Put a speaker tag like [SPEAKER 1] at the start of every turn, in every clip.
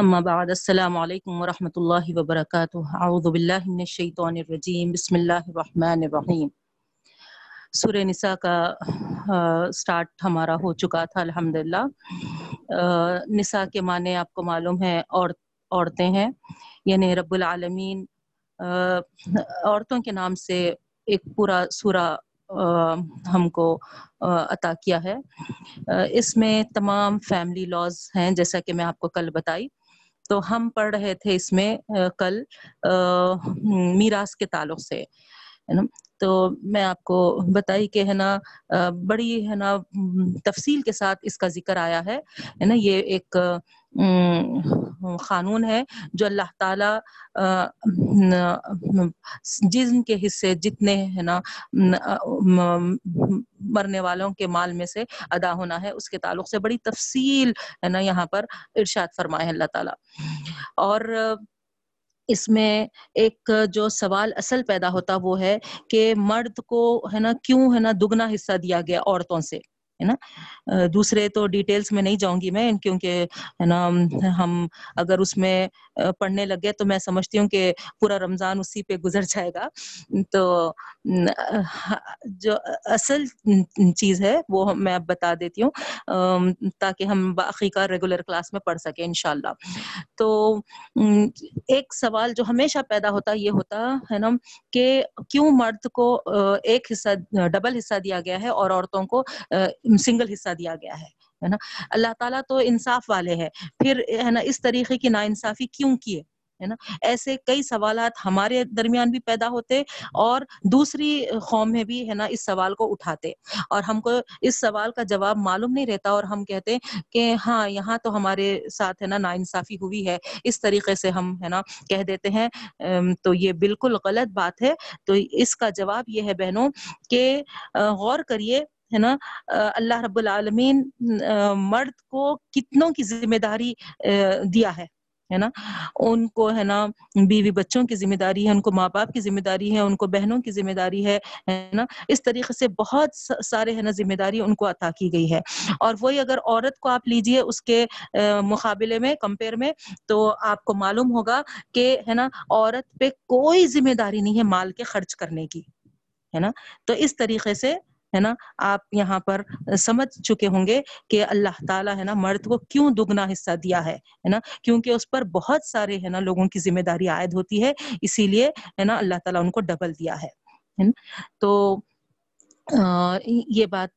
[SPEAKER 1] اما بعد، السلام علیکم ورحمۃ اللہ وبرکاتہ اعوذ باللہ من الشیطان الرجیم بسم اللہ الرحمن الرحیم سورہ نساء کا سٹارٹ ہمارا ہو چکا تھا، الحمدللہ. نساء کے معنی آپ کو معلوم ہے، اور عورتیں ہیں. یعنی رب العالمین عورتوں کے نام سے ایک پورا سورہ ہم کو عطا کیا ہے. اس میں تمام فیملی لاز ہیں، جیسا کہ میں آپ کو کل بتائی. تو ہم پڑھ رہے تھے اس میں کل میراث کے تعلق سے، ہے نا؟ تو میں آپ کو بتائی کہ، ہے نا بڑی، ہے نا تفصیل کے ساتھ اس کا ذکر آیا ہے نا؟ یہ ایک قانون ہے جو اللہ تعالی جن کے حصے جتنے ہے نا مرنے والوں کے مال میں سے ادا ہونا ہے، اس کے تعلق سے بڑی تفصیل ہے نا یہاں پر ارشاد فرمائے اللہ تعالی۔ اور اس میں ایک جو سوال اصل پیدا ہوتا وہ ہے کہ مرد کو ہے نا کیوں ہے نا دگنا حصہ دیا گیا عورتوں سے؟ ہے نا؟ دوسرے تو ڈیٹیلز میں نہیں جاؤں گی میں، کیونکہ ہے نا، ہم اگر اس میں پڑھنے لگے تو میں سمجھتی ہوں کہ پورا رمضان اسی پہ گزر جائے گا۔ تو جو اصل چیز ہے وہ میں اب بتا دیتی ہوں تاکہ ہم باقی کا ریگولر کلاس میں پڑھ سکیں انشاءاللہ۔ تو ایک سوال جو ہمیشہ پیدا ہوتا یہ ہوتا ہے نا کہ کیوں مرد کو ایک حصہ، ڈبل حصہ دیا گیا ہے اور عورتوں کو سنگل حصہ دیا گیا ہے؟ ہے نا؟ اللہ تعالیٰ تو انصاف والے ہے پھر ہے نا، اس طریقے کی نا انصافی کیوں کیے ہے؟ نا؟ ایسے کئی سوالات ہمارے درمیان بھی پیدا ہوتے اور دوسری قوم میں بھی ہے نا، اس سوال کو اٹھاتے۔ اور ہم کو اس سوال کا جواب معلوم نہیں رہتا اور ہم کہتے کہ ہاں یہاں تو ہمارے ساتھ ہے نا نا انصافی ہوئی ہے۔ اس طریقے سے ہم ہے نا کہہ دیتے ہیں۔ تو یہ بالکل غلط بات ہے۔ تو اس کا جواب یہ ہے بہنوں کہ غور کریے ہے نا اللہ رب العالمین مرد کو کتنوں کی ذمہ داری دیا ہے ہے نا؟ ان کو ہے نا، بیوی بچوں کی ذمہ داری ہے، ان کو ماں باپ کی ذمہ داری ہے، ان کو بہنوں کی ذمہ داری ہے نا؟ اس طریقے سے بہت سارے ہے نا ذمہ داری ان کو عطا کی گئی ہے۔ اور وہی اگر عورت کو آپ لیجیے اس کے مقابلے میں، کمپیئر میں، تو آپ کو معلوم ہوگا کہ ہے نا، عورت پہ کوئی ذمہ داری نہیں ہے مال کے خرچ کرنے کی، ہے نا؟ تو اس طریقے سے ہے نا؟ آپ یہاں پر سمجھ چکے ہوں گے کہ اللہ تعالیٰ ہے نا مرد کو کیوں دگنا حصہ دیا ہے نا؟ کیونکہ اس پر بہت سارے ہے نا لوگوں کی ذمہ داری عائد ہوتی ہے، اسی لیے ہے نا اللہ تعالیٰ ان کو ڈبل دیا ہے تو یہ بات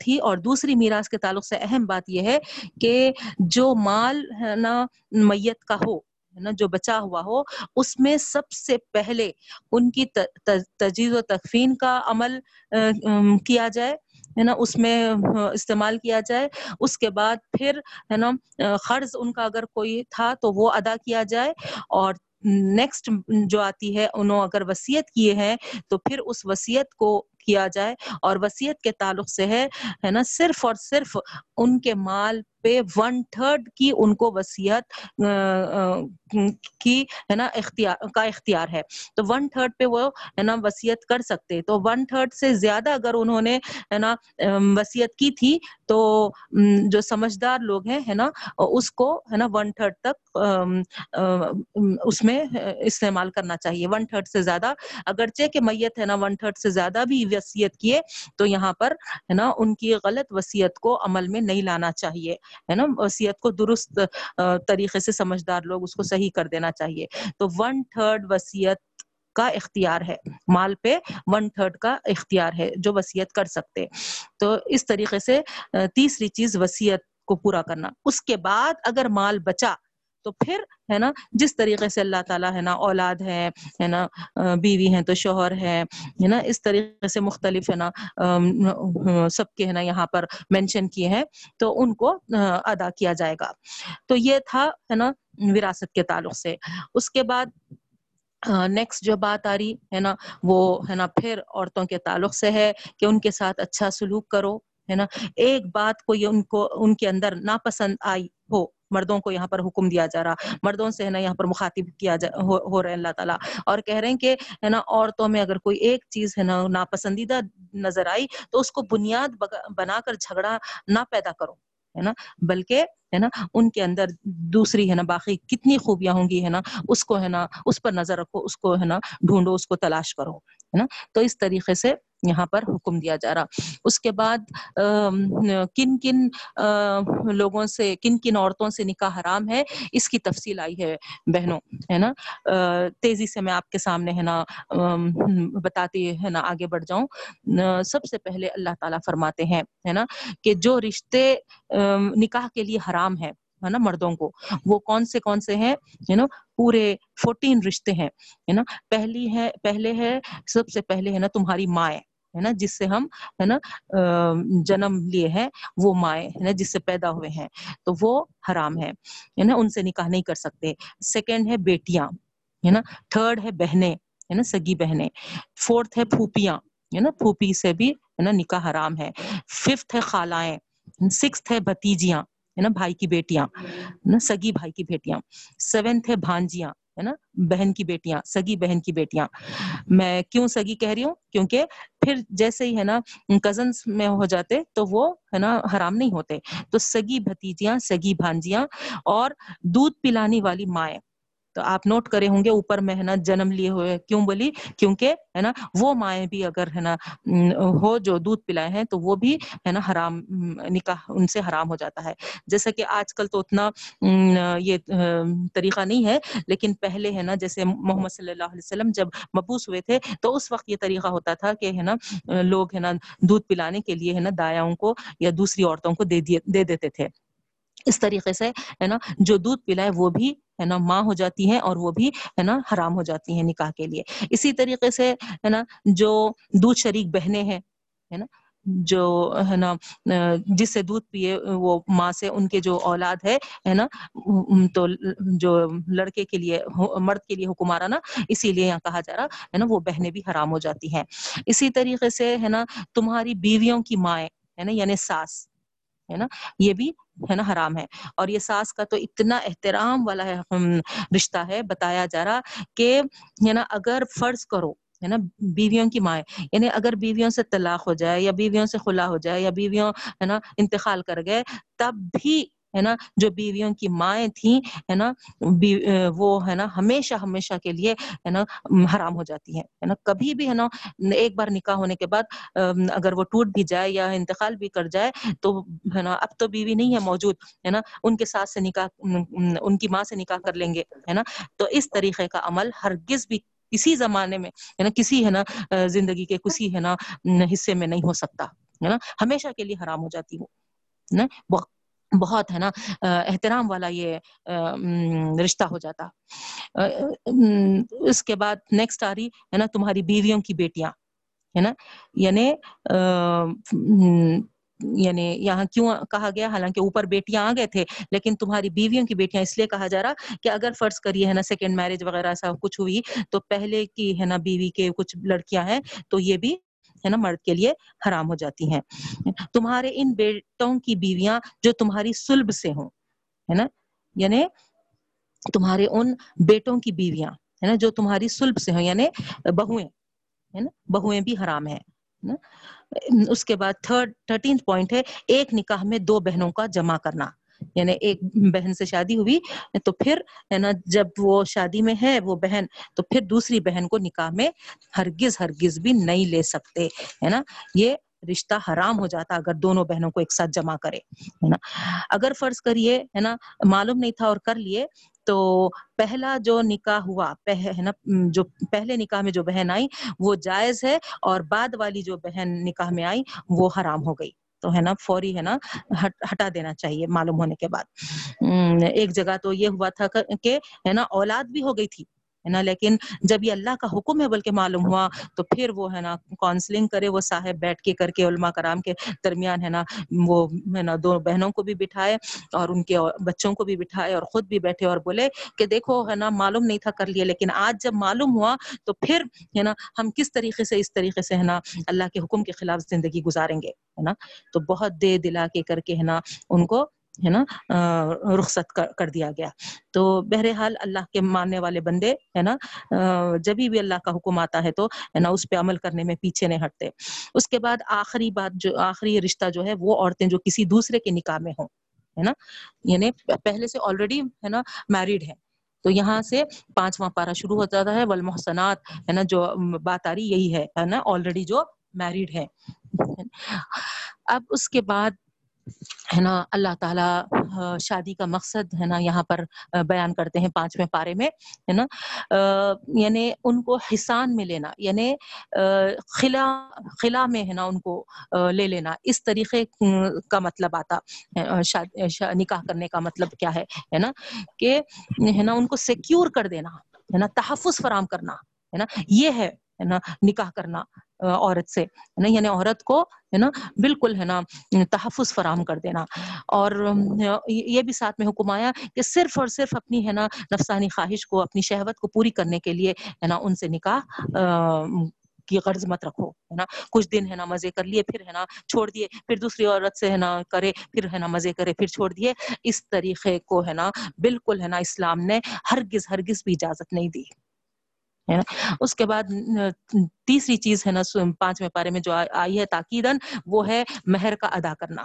[SPEAKER 1] تھی۔ اور دوسری میراث کے تعلق سے اہم بات یہ ہے کہ جو مال ہے نا میت کا ہو ہے نا، جو بچا ہوا ہو، اس میں سب سے پہلے ان کی تجیز و تکفین کا عمل کیا جائے، ہے نا، اس میں استعمال کیا جائے۔ اس کے بعد پھر، ہے نا قرض ان کا اگر کوئی تھا تو وہ ادا کیا جائے۔ اور نیکسٹ جو آتی ہے، انہوں اگر وصیت کیے ہیں، تو پھر اس وصیت کو کیا جائے۔ اور وصیت کے تعلق سے ہے ہے نا، صرف اور صرف ان کے مال پہ ون تھرڈ کی ان کو وصیت کی، ہے نا، اختیار، کا اختیار ہے۔ تو ون تھرڈ پہ وہ، ہے نا، وصیت کر سکتے۔ تو ون تھرڈ سے زیادہ اگر انہوں نے، ہے نا وصیت کی تھی، تو جو سمجھدار لوگ ہیں، ہے نا، اس کو، ہے نا ون تھرڈ تک اس میں استعمال کرنا چاہیے۔ ون تھرڈ سے زیادہ، اگرچہ کہ میت، ہے نا ون تھرڈ سے زیادہ بھی وصیت کیے، تو یہاں پر، ہے نا، ان کی غلط وصیت کو عمل میں نہیں لانا چاہیے۔ ہے نا؟ وصیت کو درست طریقے سے سمجھدار لوگ اس کو صحیح کر دینا چاہیے۔ تو ون تھرڈ وصیت کا اختیار ہے۔ مال پہ ون تھرڈ کا اختیار ہے جو وصیت کر سکتے۔ تو اس طریقے سے تیسری چیز وصیت کو پورا کرنا۔ اس کے بعد اگر مال بچا تو پھر ہے نا جس طریقے سے اللہ تعالیٰ ہے نا اولاد ہے ہے نا بیوی ہیں تو شوہر ہے ہے نا، اس طریقے سے مختلف ہے نا سب کے ہے نا یہاں پر مینشن کیے ہیں تو ان کو ادا کیا جائے گا۔ تو یہ تھا ہے نا وراثت کے تعلق سے۔ اس کے بعد نیکسٹ جو بات آ رہی ہے نا وہ ہے نا پھر عورتوں کے تعلق سے ہے کہ ان کے ساتھ اچھا سلوک کرو، ہے نا۔ ایک بات کو یہ ان کو، ان کے اندر ناپسند آئی مردوں کو یہاں پر حکم دیا جا رہا مردوں سے ہے نا یہاں پر مخاطب کیا جا ہو, ہو رہے ہیں اللہ تعالیٰ۔ اور کہہ رہے ہیں کہ ہے نا عورتوں میں اگر کوئی ایک چیز ہے نا ناپسندیدہ نظر آئی تو اس کو بنیاد بنا کر جھگڑا نہ پیدا کرو ہے نا؟ بلکہ ہے نا ان کے اندر دوسری ہے نا باقی کتنی خوبیاں ہوں گی ہے نا اس کو ہے نا اس پر نظر رکھو اس کو ہے نا ڈھونڈو اس کو تلاش کرو ہے نا؟ تو اس طریقے سے یہاں پر حکم دیا جا رہا۔ اس کے بعد کن کن لوگوں سے، کن کن عورتوں سے نکاح حرام ہے، اس کی تفصیل آئی ہے بہنوں، ہے نا؟ تیزی سے میں آپ کے سامنے ہے نا بتاتی ہے نا، آگے بڑھ جاؤں۔ سب سے پہلے اللہ تعالیٰ فرماتے ہیں، ہے نا، کہ جو رشتے نکاح کے لیے حرام ہے ہے نا، مردوں کو، وہ کون سے کون سے ہیں؟ ہے نا، پورے فورٹین رشتے ہیں، ہے نا۔ پہلی ہے، پہلے ہے، سب سے پہلے ہے نا تمہاری مائیں۔ ہے نا جس سے ہم ہے نا جنم لیے ہیں وہ مائیں ہے نا جس سے پیدا ہوئے ہیں تو وہ حرام ہے نا ان سے نکاح نہیں کر سکتے سیکنڈ ہے بیٹیاں ہے نا تھرڈ ہے بہنیں ہے نا سگی بہنیں فورتھ ہے پھوپیاں ہے نا پھوپی سے بھی ہے نا نکاح حرام ہے ففتھ ہے خالائیں سکس ہے بھتیجیاں ہے نا بھائی کی بیٹیاں نا سگی بھائی کی بیٹیاں سیونتھ ہے بھانجیاں ہے نا، بہن کی بیٹیاں، سگی بہن کی بیٹیاں۔ میں کیوں سگی کہہ رہی ہوں؟ کیونکہ پھر جیسے ہی ہے نا کزنس میں ہو جاتے تو وہ ہے نا حرام نہیں ہوتے۔ تو سگی بھتیجیاں، سگی بھانجیاں اور دودھ پلانی والی مائیں۔ تو آپ نوٹ کرے ہوں گے اوپر میں ہے نا جنم لیے ہوئے کیوں بولی کیونکہ ہے نا وہ مائیں بھی اگر ہے نا ہو جو دودھ پلائے ہیں تو وہ بھی ہے نا حرام، نکاح ان سے حرام ہو جاتا ہے۔ جیسا کہ آج کل تو اتنا یہ طریقہ نہیں ہے، لیکن پہلے ہے نا جیسے محمد صلی اللہ علیہ وسلم جب مبوس ہوئے تھے تو اس وقت یہ طریقہ ہوتا تھا کہ ہے نا لوگ ہے نا دودھ پلانے کے لیے ہے نا دایاؤں کو یا دوسری عورتوں کو دے دے دیتے تھے۔ اس طریقے سے ہے نا جو دودھ پلائے وہ بھی ہے نا ماں ہو جاتی ہیں اور وہ بھی ہے نا حرام ہو جاتی ہیں نکاح کے لیے اسی طریقے سے ہے نا جو دودھ شریک بہنیں ہیں ہے نا جو ہے نا جس سے دودھ پیے وہ ماں سے ان کے جو اولاد ہے ہے نا تو جو لڑکے کے لیے مرد کے لیے حکم آ رہا نا اسی لیے یہاں کہا جا رہا ہے نا وہ بہنیں بھی حرام ہو جاتی ہیں اسی طریقے سے ہے نا تمہاری بیویوں کی مائیں ہے نا یعنی ساس ہے نا یہ بھی ہے نا، حرام ہے۔ اور یہ ساس کا تو اتنا احترام والا ہے رشتہ ہے، بتایا جا رہا کہ، ہے نا، اگر فرض کرو، ہے نا، بیویوں کی مائیں یعنی اگر بیویوں سے طلاق ہو جائے یا بیویوں سے خلا ہو جائے یا بیویوں، ہے نا، انتقال کر گئے، تب بھی ہے نا جو بیویوں کی مائیں تھیں ہے نا وہ ہے نا ہمیشہ ہمیشہ کے لیے ہے نا حرام ہو جاتی ہے نا کبھی بھی ہے نا ایک بار نکاح ہونے کے بعد اگر وہ ٹوٹ بھی جائے یا انتقال بھی کر جائے تو ہے نا اب تو بیوی نہیں ہے موجود ہے نا ان کے ساتھ سے نکاح ان کی ماں سے نکاح کر لیں گے ہے نا تو اس طریقے کا عمل ہرگز بھی کسی زمانے میں ہے نا کسی ہے نا زندگی کے کسی ہے نا حصے میں نہیں ہو سکتا ہے نا ہمیشہ کے لیے حرام ہو جاتی وہ نا بہت ہے نا احترام والا یہ رشتہ ہو جاتا۔ اس کے بعد نیکسٹ آ رہی ہے نا تمہاری بیویوں کی بیٹیاں، ہے نا؟ یعنی یعنی یہاں کیوں کہا گیا؟ حالانکہ اوپر بیٹیاں آ گئے تھے، لیکن تمہاری بیویوں کی بیٹیاں، اس لیے کہا جا رہا کہ اگر فرض کریے ہے نا سیکنڈ میرج وغیرہ ایسا کچھ ہوئی، تو پہلے کی ہے نا بیوی کے کچھ لڑکیاں ہیں، تو یہ بھی ہے نا، مرد کے لیے حرام ہو جاتی ہیں۔ تمہارے ان بیٹوں کی بیویاں جو تمہاری سلب سے ہوں، ہے نا؟ یعنی تمہارے ان بیٹوں کی بیویاں، ہے نا، جو تمہاری سلب سے ہوں یعنی بہویں ہے نا؟ بہویں بھی حرام ہے اس کے بعد تھرڈ تھرٹین پوائنٹ ہے، ایک نکاح میں دو بہنوں کا جمع کرنا۔ یعنی ایک بہن سے شادی ہوئی، تو پھر ہے نا جب وہ شادی میں ہے وہ بہن، تو پھر دوسری بہن کو نکاح میں ہرگز ہرگز بھی نہیں لے سکتے، ہے نا؟ یہ رشتہ حرام ہو جاتا اگر دونوں بہنوں کو ایک ساتھ جمع کرے، ہے نا؟ اگر فرض کریے، ہے نا، معلوم نہیں تھا اور کر لیے، تو پہلا جو نکاح ہوا ہے نا، جو پہلے نکاح میں جو بہن آئی وہ جائز ہے اور بعد والی جو بہن نکاح میں آئی وہ حرام ہو گئی۔ تو ہے نا فوری ہے نا ہٹا دینا چاہیے معلوم ہونے کے بعد۔ ایک جگہ تو یہ ہوا تھا کہ ہے نا اولاد بھی ہو گئی تھی۔ ہے نا، لیکن جب یہ اللہ کا حکم ہے بلکہ معلوم ہوا، تو پھر وہ ہے نا کاؤنسلنگ کرے، وہ صاحب بیٹھ کے کر کے علماء کرام کے درمیان ہے نا، وہ ہے نا، دو بہنوں کو بھی بٹھائے اور ان کے بچوں کو بھی بٹھائے اور خود بھی بیٹھے اور بولے کہ دیکھو ہے نا، معلوم نہیں تھا، کر لیا لیکن آج جب معلوم ہوا، تو پھر ہے نا، ہم کس طریقے سے، اس طریقے سے ہے نا، اللہ کے حکم کے خلاف زندگی گزاریں گے، ہے نا؟ تو بہت دے دلا کے کر کے ہے نا، ان کو ہے نا رخصت کر دیا گیا۔ تو بہرحال اللہ کے ماننے والے بندے، ہے نا جبھی بھی اللہ کا حکم آتا ہے تو، ہے نا، اس پہ عمل کرنے میں پیچھے نہیں ہٹتے۔ اس کے بعد آخری بات جو، آخری رشتہ جو ہے، وہ عورتیں جو کسی دوسرے کے نکاح میں ہوں، ہے نا۔ یعنی پہلے سے آلریڈی ہے نا میریڈ ہے تو یہاں سے پانچواں پارا شروع ہو جاتا ہے، والمحسنات، ہے نا، جو بات آ رہی یہی ہے نا آلریڈی جو میریڈ ہے اب اس کے بعد ہے نا، اللہ تعالیٰ شادی کا مقصد ہے نا، یہاں پر بیان کرتے ہیں پانچویں پارے میں، ہے نا؟ یعنی ان کو حسان میں لینا یعنی خلا خلا میں ہے نا ان کو لے لینا۔ اس طریقے کا مطلب آتا نکاح کرنے کا مطلب کیا ہے ہے نا؟ کہ، ہے نا، ان کو سیکیور کر دینا، ہے نا؟ تحفظ فراہم کرنا، ہے نا؟ یہ ہے نا، نکاح کرنا۔ عورت سے نا یعنی عورت کو ہے نا بالکل ہے نا تحفظ فراہم کر دینا اور یہ بھی ساتھ میں حکم آیا کہ صرف اور صرف اپنی ہے نا نفسانی خواہش کو اپنی شہوت کو پوری کرنے کے لیے ہے نا ان سے نکاح کی غرض مت رکھو ہے نا کچھ دن ہے نا مزے کر لیے پھر ہے نا چھوڑ دیے پھر دوسری عورت سے ہے نا کرے پھر ہے نا مزے کرے پھر چھوڑ دیے اس طریقے کو ہے نا بالکل ہے نا اسلام نے ہرگز ہرگز بھی اجازت نہیں دی ہے نا؟ اس کے بعد تیسری چیز ہے نا پانچویں پارے میں جو آئی ہے تاکیدن وہ ہے مہر کا ادا کرنا۔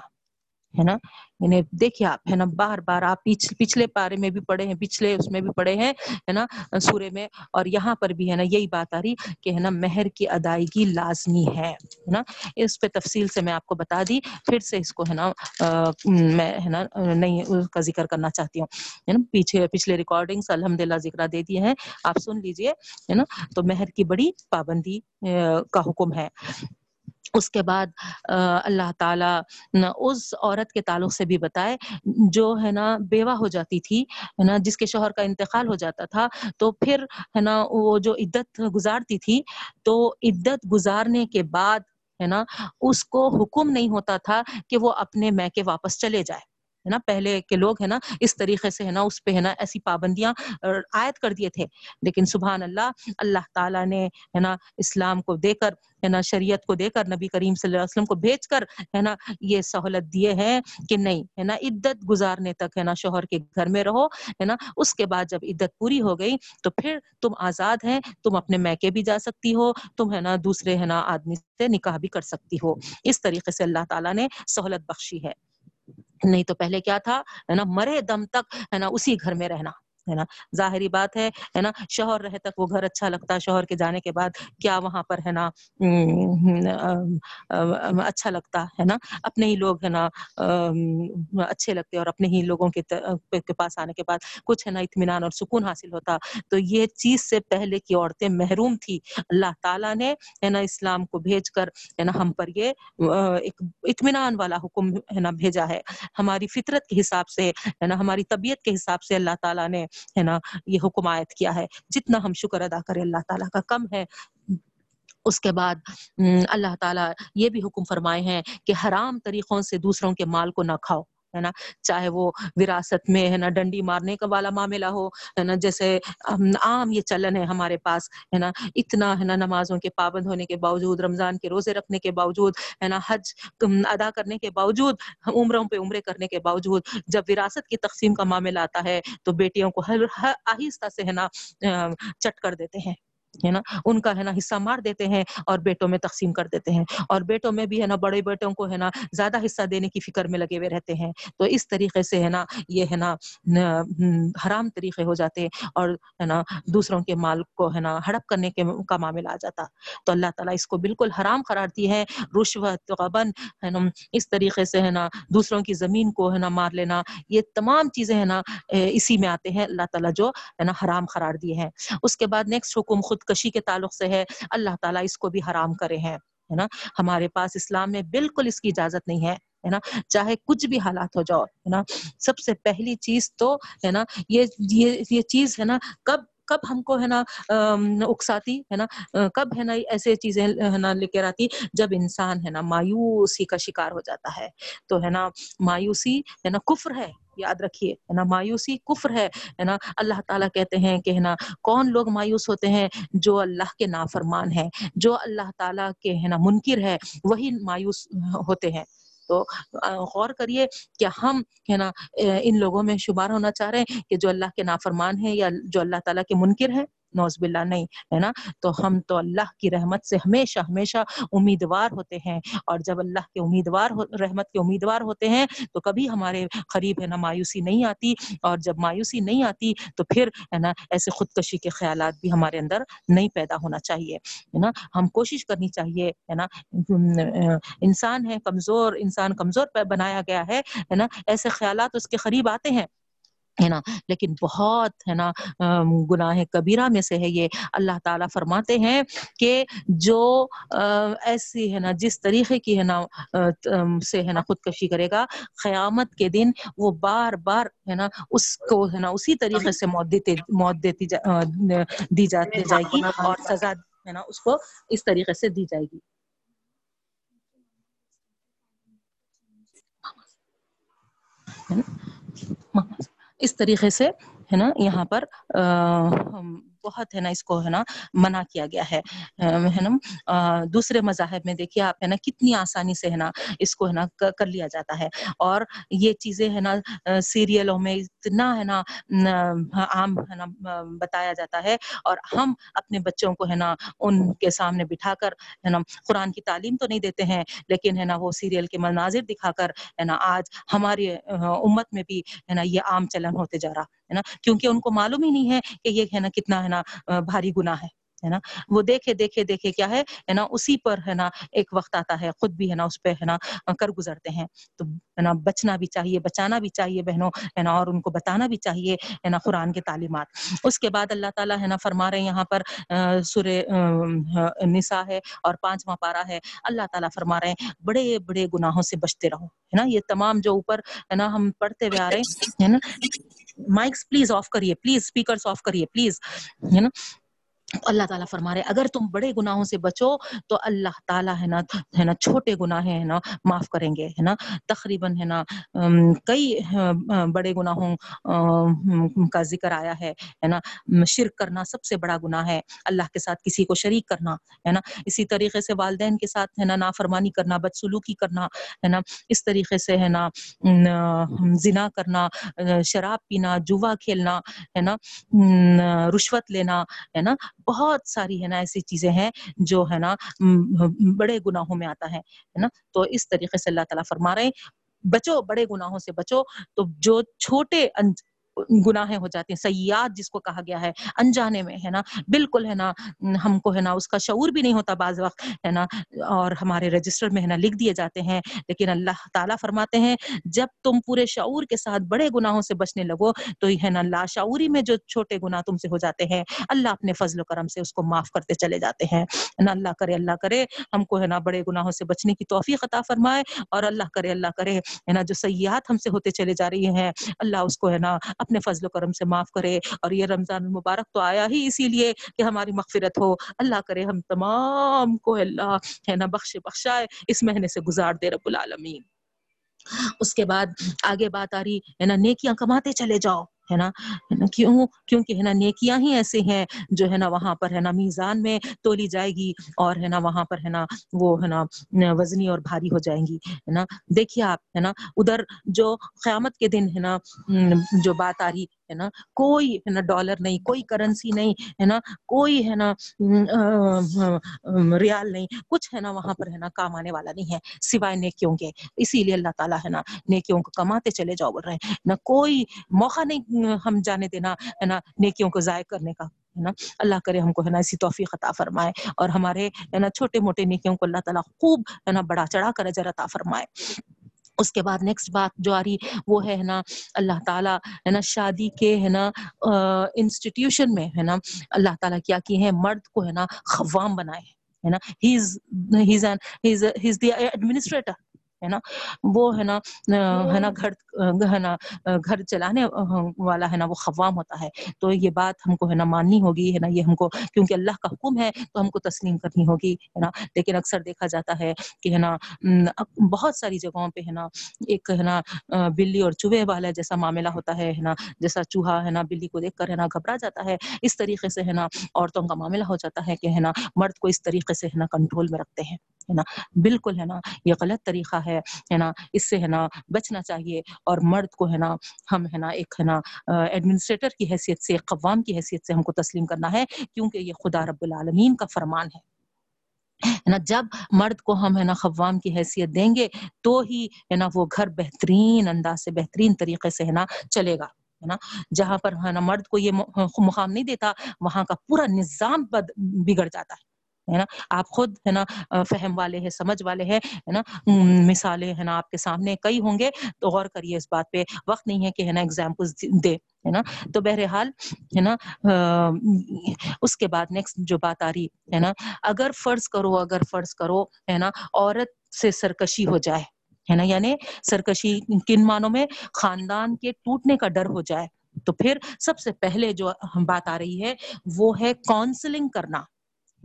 [SPEAKER 1] ہے نا؟ یعنی دیکھیے آپ، ہے نا؟ بار بار آپ پچھلے پارے میں بھی پڑھے ہیں، پچھلے اس میں بھی پڑھے ہیں، ہے نا؟ سورے میں، اور یہاں پر بھی ہے نا، یہی بات آ رہی کہ ہے نا، مہر کی ادائیگی لازمی ہے نا؟ اس پہ تفصیل سے میں آپ کو بتا دی، پھر سے اس کو ہے نا میں ہے نا، نہیں، اس کا ذکر کرنا چاہتی ہوں، ہے نا؟ پیچھے، پچھلے ریکارڈنگس الحمد للہ ذکر دے دیے ہیں، آپ سن لیجیے، ہے نا؟ تو مہر کی بڑی پابندی کا حکم ہے۔ اس کے بعد اللہ تعالی اس عورت کے تعلق سے بھی بتائے، جو ہے نا بیوہ ہو جاتی تھی، ہے نا، جس کے شوہر کا انتقال ہو جاتا تھا، تو پھر، ہے نا، وہ جو عدت گزارتی تھی، تو عدت گزارنے کے بعد، ہے نا، اس کو حکم نہیں ہوتا تھا کہ وہ اپنے میکے واپس چلے جائے۔ ہے نا پہلے کے لوگ ہے نا اس طریقے سے ہے نا اس پہ ہے نا ایسی پابندیاں عائد کر دیے تھے لیکن سبحان اللہ اللہ تعالیٰ نے ہے نا اسلام کو دے کر ہے نا شریعت کو دے کر نبی کریم صلی اللہ علیہ وسلم کو بھیج کر ہے نا یہ سہولت دیے ہیں کہ نہیں ہے نا عدت گزارنے تک ہے نا شوہر کے گھر میں رہو ہے نا اس کے بعد جب عدت پوری ہو گئی تو پھر تم آزاد ہیں تم اپنے میکے بھی جا سکتی ہو تم ہے نا دوسرے ہے نا آدمی سے نکاح بھی کر سکتی ہو اس طریقے سے اللہ تعالیٰ نے سہولت بخشی ہے نہیں تو پہلے کیا تھا؟ ہے نا، مرے دم تک، ہے نا، اسی گھر میں رہنا۔ ہے نا؟ ظاہری بات ہے ہے نا؟ شوہر رہے تک وہ گھر اچھا لگتا ہے، شوہر کے جانے کے بعد کیا وہاں پر ہے نا؟ اچھا لگتا ہے نا؟ اپنے ہی لوگ ہے نا اچھے لگتے اور اپنے ہی لوگوں کے پاس آنے کے بعد کچھ ہے نا، اطمینان اور سکون حاصل ہوتا۔ تو یہ چیز سے پہلے کی عورتیں محروم تھی اللہ تعالیٰ نے، ہے نا، اسلام کو بھیج کر، ہے نا، ہم پر یہ ایک اطمینان والا حکم، ہے نا، بھیجا ہے۔ ہماری فطرت کے حساب سے، ہے نا، ہماری طبیعت کے حساب سے اللہ تعالیٰ نے ہے نا، یہ حکم آیت کیا ہے، جتنا ہم شکر ادا کریں اللہ تعالیٰ کا کم ہے۔ اس کے بعد اللہ تعالیٰ یہ بھی حکم فرمائے ہیں کہ حرام طریقوں سے دوسروں کے مال کو نہ کھاؤ۔ ہے نا، چاہے وہ وراثت میں ہے نا، ڈنڈی مارنے کا والا معاملہ ہو، ہے نا، جیسے عام یہ چلن ہے ہمارے پاس، ہے نا، اتنا ہے نا نمازوں کے پابند ہونے کے باوجود، رمضان کے روزے رکھنے کے باوجود، ہے نا، حج ادا کرنے کے باوجود عمروں پہ عمرے کرنے کے باوجود، جب وراثت کی تقسیم کا معاملہ آتا ہے، تو بیٹیوں کو ہر آہستہ سے ہے نا چٹ کر دیتے ہیں۔ ہے نا ان کا ہے نا حصہ مار دیتے ہیں اور بیٹوں میں تقسیم کر دیتے ہیں اور بیٹوں میں بھی ہے نا بڑے بیٹوں کو ہے نا زیادہ حصہ دینے کی فکر میں لگے ہوئے رہتے ہیں تو اس طریقے سے ہے نا یہ ہے نا حرام طریقے ہو جاتے اور ہے نا دوسروں کے مال کو ہے نا ہڑپ کرنے کے کا معاملہ آ جاتا تو اللہ تعالیٰ اس کو بالکل حرام قرار دی ہے رشوت غبن ہے نا اس طریقے سے ہے نا دوسروں کی زمین کو ہے نا مار لینا یہ تمام چیزیں ہے نا اسی میں آتے ہیں اللہ تعالیٰ جو ہے نا حرام قرار دیے ہیں اس کے بعد نیکسٹ حکم خود خودکشی کے تعلق سے ہے، اللہ تعالیٰ اس کو بھی حرام کرے ہیں، ہے نا؟ ہمارے پاس اسلام میں بالکل اس کی اجازت نہیں ہے ہے نا؟ چاہے کچھ بھی حالات ہو جاؤ، ہے نا؟ سب سے پہلی چیز تو، ہے نا، یہ یہ چیز، ہے نا، کب کب ہم کو، ہے نا اکساتی، ہے نا، کب، ہے نا، ایسے چیزیں، ہے نا، لے کر آتی جب انسان، ہے نا، مایوسی کا شکار ہو جاتا ہے۔ تو، ہے نا، مایوسی، ہے نا، کفر ہے۔ یاد رکھیے، ہے نا؟ مایوسی کفر ہے ہے نا؟ اللہ تعالیٰ کہتے ہیں کہ، ہے نا، کون لوگ مایوس ہوتے ہیں؟ جو اللہ کے نافرمان ہے جو اللہ تعالیٰ کے، ہے نا، منکر ہے وہی مایوس ہوتے ہیں۔ تو غور کریے کہ ہم، ہے نا ان لوگوں میں شمار ہونا چاہ رہے ہیں کہ جو اللہ کے نافرمان ہیں یا جو اللہ تعالیٰ کے منکر ہیں۔ نوز باللہ نہیں، ہے نا؟ تو ہم تو اللہ کی رحمت سے ہمیشہ ہمیشہ امیدوار ہوتے ہیں۔ اور جب اللہ کے امیدوار رحمت کے امیدوار ہوتے ہیں، تو کبھی ہمارے قریب ہے نا مایوسی نہیں آتی۔ اور جب مایوسی نہیں آتی، تو پھر ہے نا ایسے خودکشی کے خیالات بھی ہمارے اندر نہیں پیدا ہونا چاہیے، ہے نا؟ ہم کوشش کرنی چاہیے، ہے نا؟ انسان ہے کمزور، انسان کمزور بنایا گیا ہے نا؟ ایسے خیالات اس کے قریب آتے ہیں۔ ہے نا؟ لیکن بہت ہے نا گناہ کبیرہ میں سے ہے یہ۔ اللہ تعالیٰ فرماتے ہیں کہ جو ایسی ہے نا، جس طریقے کی ہے نا سے ہے نا خودکشی کرے گا، قیامت کے دن وہ بار بار ہے نا اس کو ہے نا اسی طریقے سے موت دیتے، موت دیتی دی جائے گی اور سزا ہے نا اس کو اس طریقے سے دی جائے گی۔ اس طریقے سے ہے نا یہاں پر بہت ہے نا اس کو ہے نا منع کیا گیا ہے ہے نا دوسرے مذاہب میں دیکھیے آپ ہے نا کتنی آسانی سے ہے نا اس کو ہے نا کر لیا جاتا ہے اور یہ چیزیں ہے نا سیریلوں میں اتنا ہے نا عام ہے نا بتایا جاتا ہے اور ہم اپنے بچوں کو ہے نا ان کے سامنے بٹھا کر ہے نا قرآن کی تعلیم تو نہیں دیتے ہیں لیکن ہے نا وہ سیریل کے مناظر دکھا کر ہے نا آج ہماری امت میں بھی ہے نا یہ عام چلن ہوتے جا رہا ہے نا کیونکہ ان کو معلوم ہی نہیں ہے کہ یہ ہے نا کتنا ہے نا بھاری گناہ ہے ہے نا وہ دیکھے دیکھے دیکھے کیا ہے ہے نا اسی پر ہے نا ایک وقت آتا ہے خود بھی ہے نا اس پہ ہے نا کر گزرتے ہیں تو ہے نا بچنا بھی چاہیے بچانا بھی چاہیے بہنوں ہے نا اور ان کو بتانا بھی چاہیے ہے نا قرآن کے تعلیمات اس کے بعد اللہ تعالیٰ ہے نا فرما رہے ہیں یہاں پر سورہ نساء ہے اور پانچواں پارا ہے اللہ تعالیٰ فرما رہے ہیں بڑے بڑے گناہوں سے بچتے رہو ہے نا یہ تمام جو اوپر ہے نا ہم پڑھتے ہوئے آ رہے ہیں ہے نا مائکس پلیز آف کریے پلیز اسپیکرس آف کریے پلیز ہے نا اللہ تعالیٰ فرما رہے اگر تم بڑے گناہوں سے بچو تو اللہ تعالیٰ ہے نا ہے نا چھوٹے گناہ ہے نا معاف کریں گے ہے نا تقریباً ہے نا کئی بڑے گناہوں کا ذکر آیا ہے ہے نا شرک کرنا سب سے بڑا گناہ ہے اللہ کے ساتھ کسی کو شریک کرنا ہے نا اسی طریقے سے والدین کے ساتھ ہے نا نافرمانی کرنا بدسلوکی کرنا ہے نا اس طریقے سے ہے نا زنا کرنا شراب پینا جوا کھیلنا ہے نا رشوت لینا ہے نا بہت ساری ہے نا ایسی چیزیں ہیں جو ہے نا بڑے گناہوں میں آتا ہے نا؟ تو اس طریقے سے اللہ تعالیٰ فرما رہے ہیں، بچو، بڑے گناہوں سے بچو، تو جو چھوٹے گناہیں ہو جاتے ہیں سیاد جس کو کہا گیا ہے، انجانے میں، ہے نا؟ بالکل، ہے نا؟ ہم کو، ہے نا، اس کا شعور بھی نہیں ہوتا بعض وقت، ہے نا؟ اور ہمارے رجسٹر میں، ہے نا، لکھ دیے جاتے ہیں، لیکن اللہ تعالیٰ فرماتے ہیں، جب تم پورے شعور کے ساتھ بڑے گناہوں سے بچنے لگو، تو ہے نا، لاشعوری میں جو چھوٹے گناہ تم سے ہو جاتے ہیں، اللہ اپنے فضل و کرم سے اس کو معاف کرتے چلے جاتے ہیں۔ نا؟ اللہ کرے اللہ کرے، ہم کو، ہے نا، بڑے گناہوں سے بچنے کی توفیق عطا فرمائے، اور اللہ کرے اللہ کرے، ہے نا، جو سیاحت ہم سے ہوتے چلے جا رہی ہیں، اللہ اس کو، ہے نا اپنے فضل و کرم سے معاف کرے اور یہ رمضان المبارک تو آیا ہی اسی لیے کہ ہماری مغفرت ہو۔ اللہ کرے ہم تمام کو اللہ ہے نا بخش بخشائے، اس مہینے سے گزار دے رب العالمین۔ اس کے بعد آگے بات آ رہی ہے نا، نیکیاں کماتے چلے جاؤ۔ ہے نا کیوں کیونکہ ہے نا نیکیاں ہی ایسے ہیں جو ہے نا وہاں پر ہے نا میزان میں تولی جائے گی اور ہے نا وہاں پر ہے نا وہ ہے نا وزنی اور بھاری ہو جائیں گی ہے نا دیکھیے آپ ہے نا ادھر جو قیامت کے دن ہے نا جو بات آ رہی ہے نا کوئی ہے نا ڈالر نہیں کوئی کرنسی نہیں ہے نا کوئی ہے نا ریال نہیں کچھ ہے نا وہاں پر ہے نا کام آنے والا نہیں ہے سوائے نیکیوں کے اسی لیے اللہ تعالیٰ ہے نا نیکیوں کو کماتے چلے جاؤ بول رہے ہیں نہ کوئی موقع نہیں ہم جانے دینا ہے نا نیکیوں کو ضائع کرنے کا ہے نا اللہ کرے ہم کو ہے نا اسی توفیق عطا فرمائے اور ہمارے ہے نا چھوٹے موٹے نیکیوں کو اللہ تعالیٰ خوب ہے نا بڑا چڑھا کر اجر عطا فرمائے اس کے بعد نیکسٹ بات جو آ رہی وہ ہے نا اللہ تعالیٰ ہے نا شادی کے ہے نا انسٹیٹیوشن میں ہے نا اللہ تعالیٰ کیا کی ہے مرد کو ہے نا خوام بنائے ہے نا ہی از ہی از دی ایڈمنسٹریٹر ہے نا؟ وہ ہے نا ہے نا گھر ہے نا گھر چلانے والا ہے نا وہ خوام ہوتا ہے۔ تو یہ بات ہم کو ہے نا ماننی ہوگی ہے نا یہ ہم کو کیونکہ اللہ کا حکم ہے تو ہم کو تسلیم کرنی ہوگی ہے نا۔ لیکن اکثر دیکھا جاتا ہے کہ ہے نا بہت ساری جگہوں پہ ہے نا ایک ہے نا بلی اور چوہے والا جیسا معاملہ ہوتا ہے نا جیسا چوہا ہے نا بلی کو دیکھ کر ہے نا گھبرا جاتا ہے۔ اس طریقے سے ہے نا عورتوں کا معاملہ ہو جاتا ہے کہ ہے نا مرد کو اس طریقے سے ہے نا کنٹرول میں رکھتے ہیں ہے نا۔ بالکل ہے نا یہ غلط طریقہ ہے۔ ہے ہے نا اس سے ہے نا بچنا چاہیے اور مرد کو ہے نا ہم ہے نا ایک ہے نا ایڈمنسٹریٹر کی حیثیت سے قوام کی حیثیت سے ہم کو تسلیم کرنا ہے کیونکہ یہ خدا رب العالمین کا فرمان ہے نا جب مرد کو ہم ہے نا خوام کی حیثیت دیں گے تو ہی ہے نا وہ گھر بہترین انداز سے بہترین طریقے سے ہے نا چلے گا ہے نا جہاں پر ہے نا مرد کو یہ مقام نہیں دیتا وہاں کا پورا نظام بگڑ جاتا ہے ہے نا؟ آپ خود ہے نا فہم والے ہیں، سمجھ والے ہیں، ہے نا؟ مثالیں ہے نا آپ کے سامنے، کئی ہوں گے تو غور کریے اس بات پہ، وقت نہیں ہے کہ ہے نا ایگزامپل دے، ہے نا؟ تو بہرحال، ہے نا اس کے بعد نیکسٹ جو بات آ رہی، ہے نا؟ اگر فرض کرو، اگر فرض کرو، ہے نا، عورت سے سرکشی ہو جائے، ہے نا؟ یعنی سرکشی کن معنوں میں؟ خاندان کے ٹوٹنے کا ڈر ہو جائے، تو پھر سب سے پہلے جو بات آ رہی ہے، وہ ہے کاؤنسلنگ کرنا۔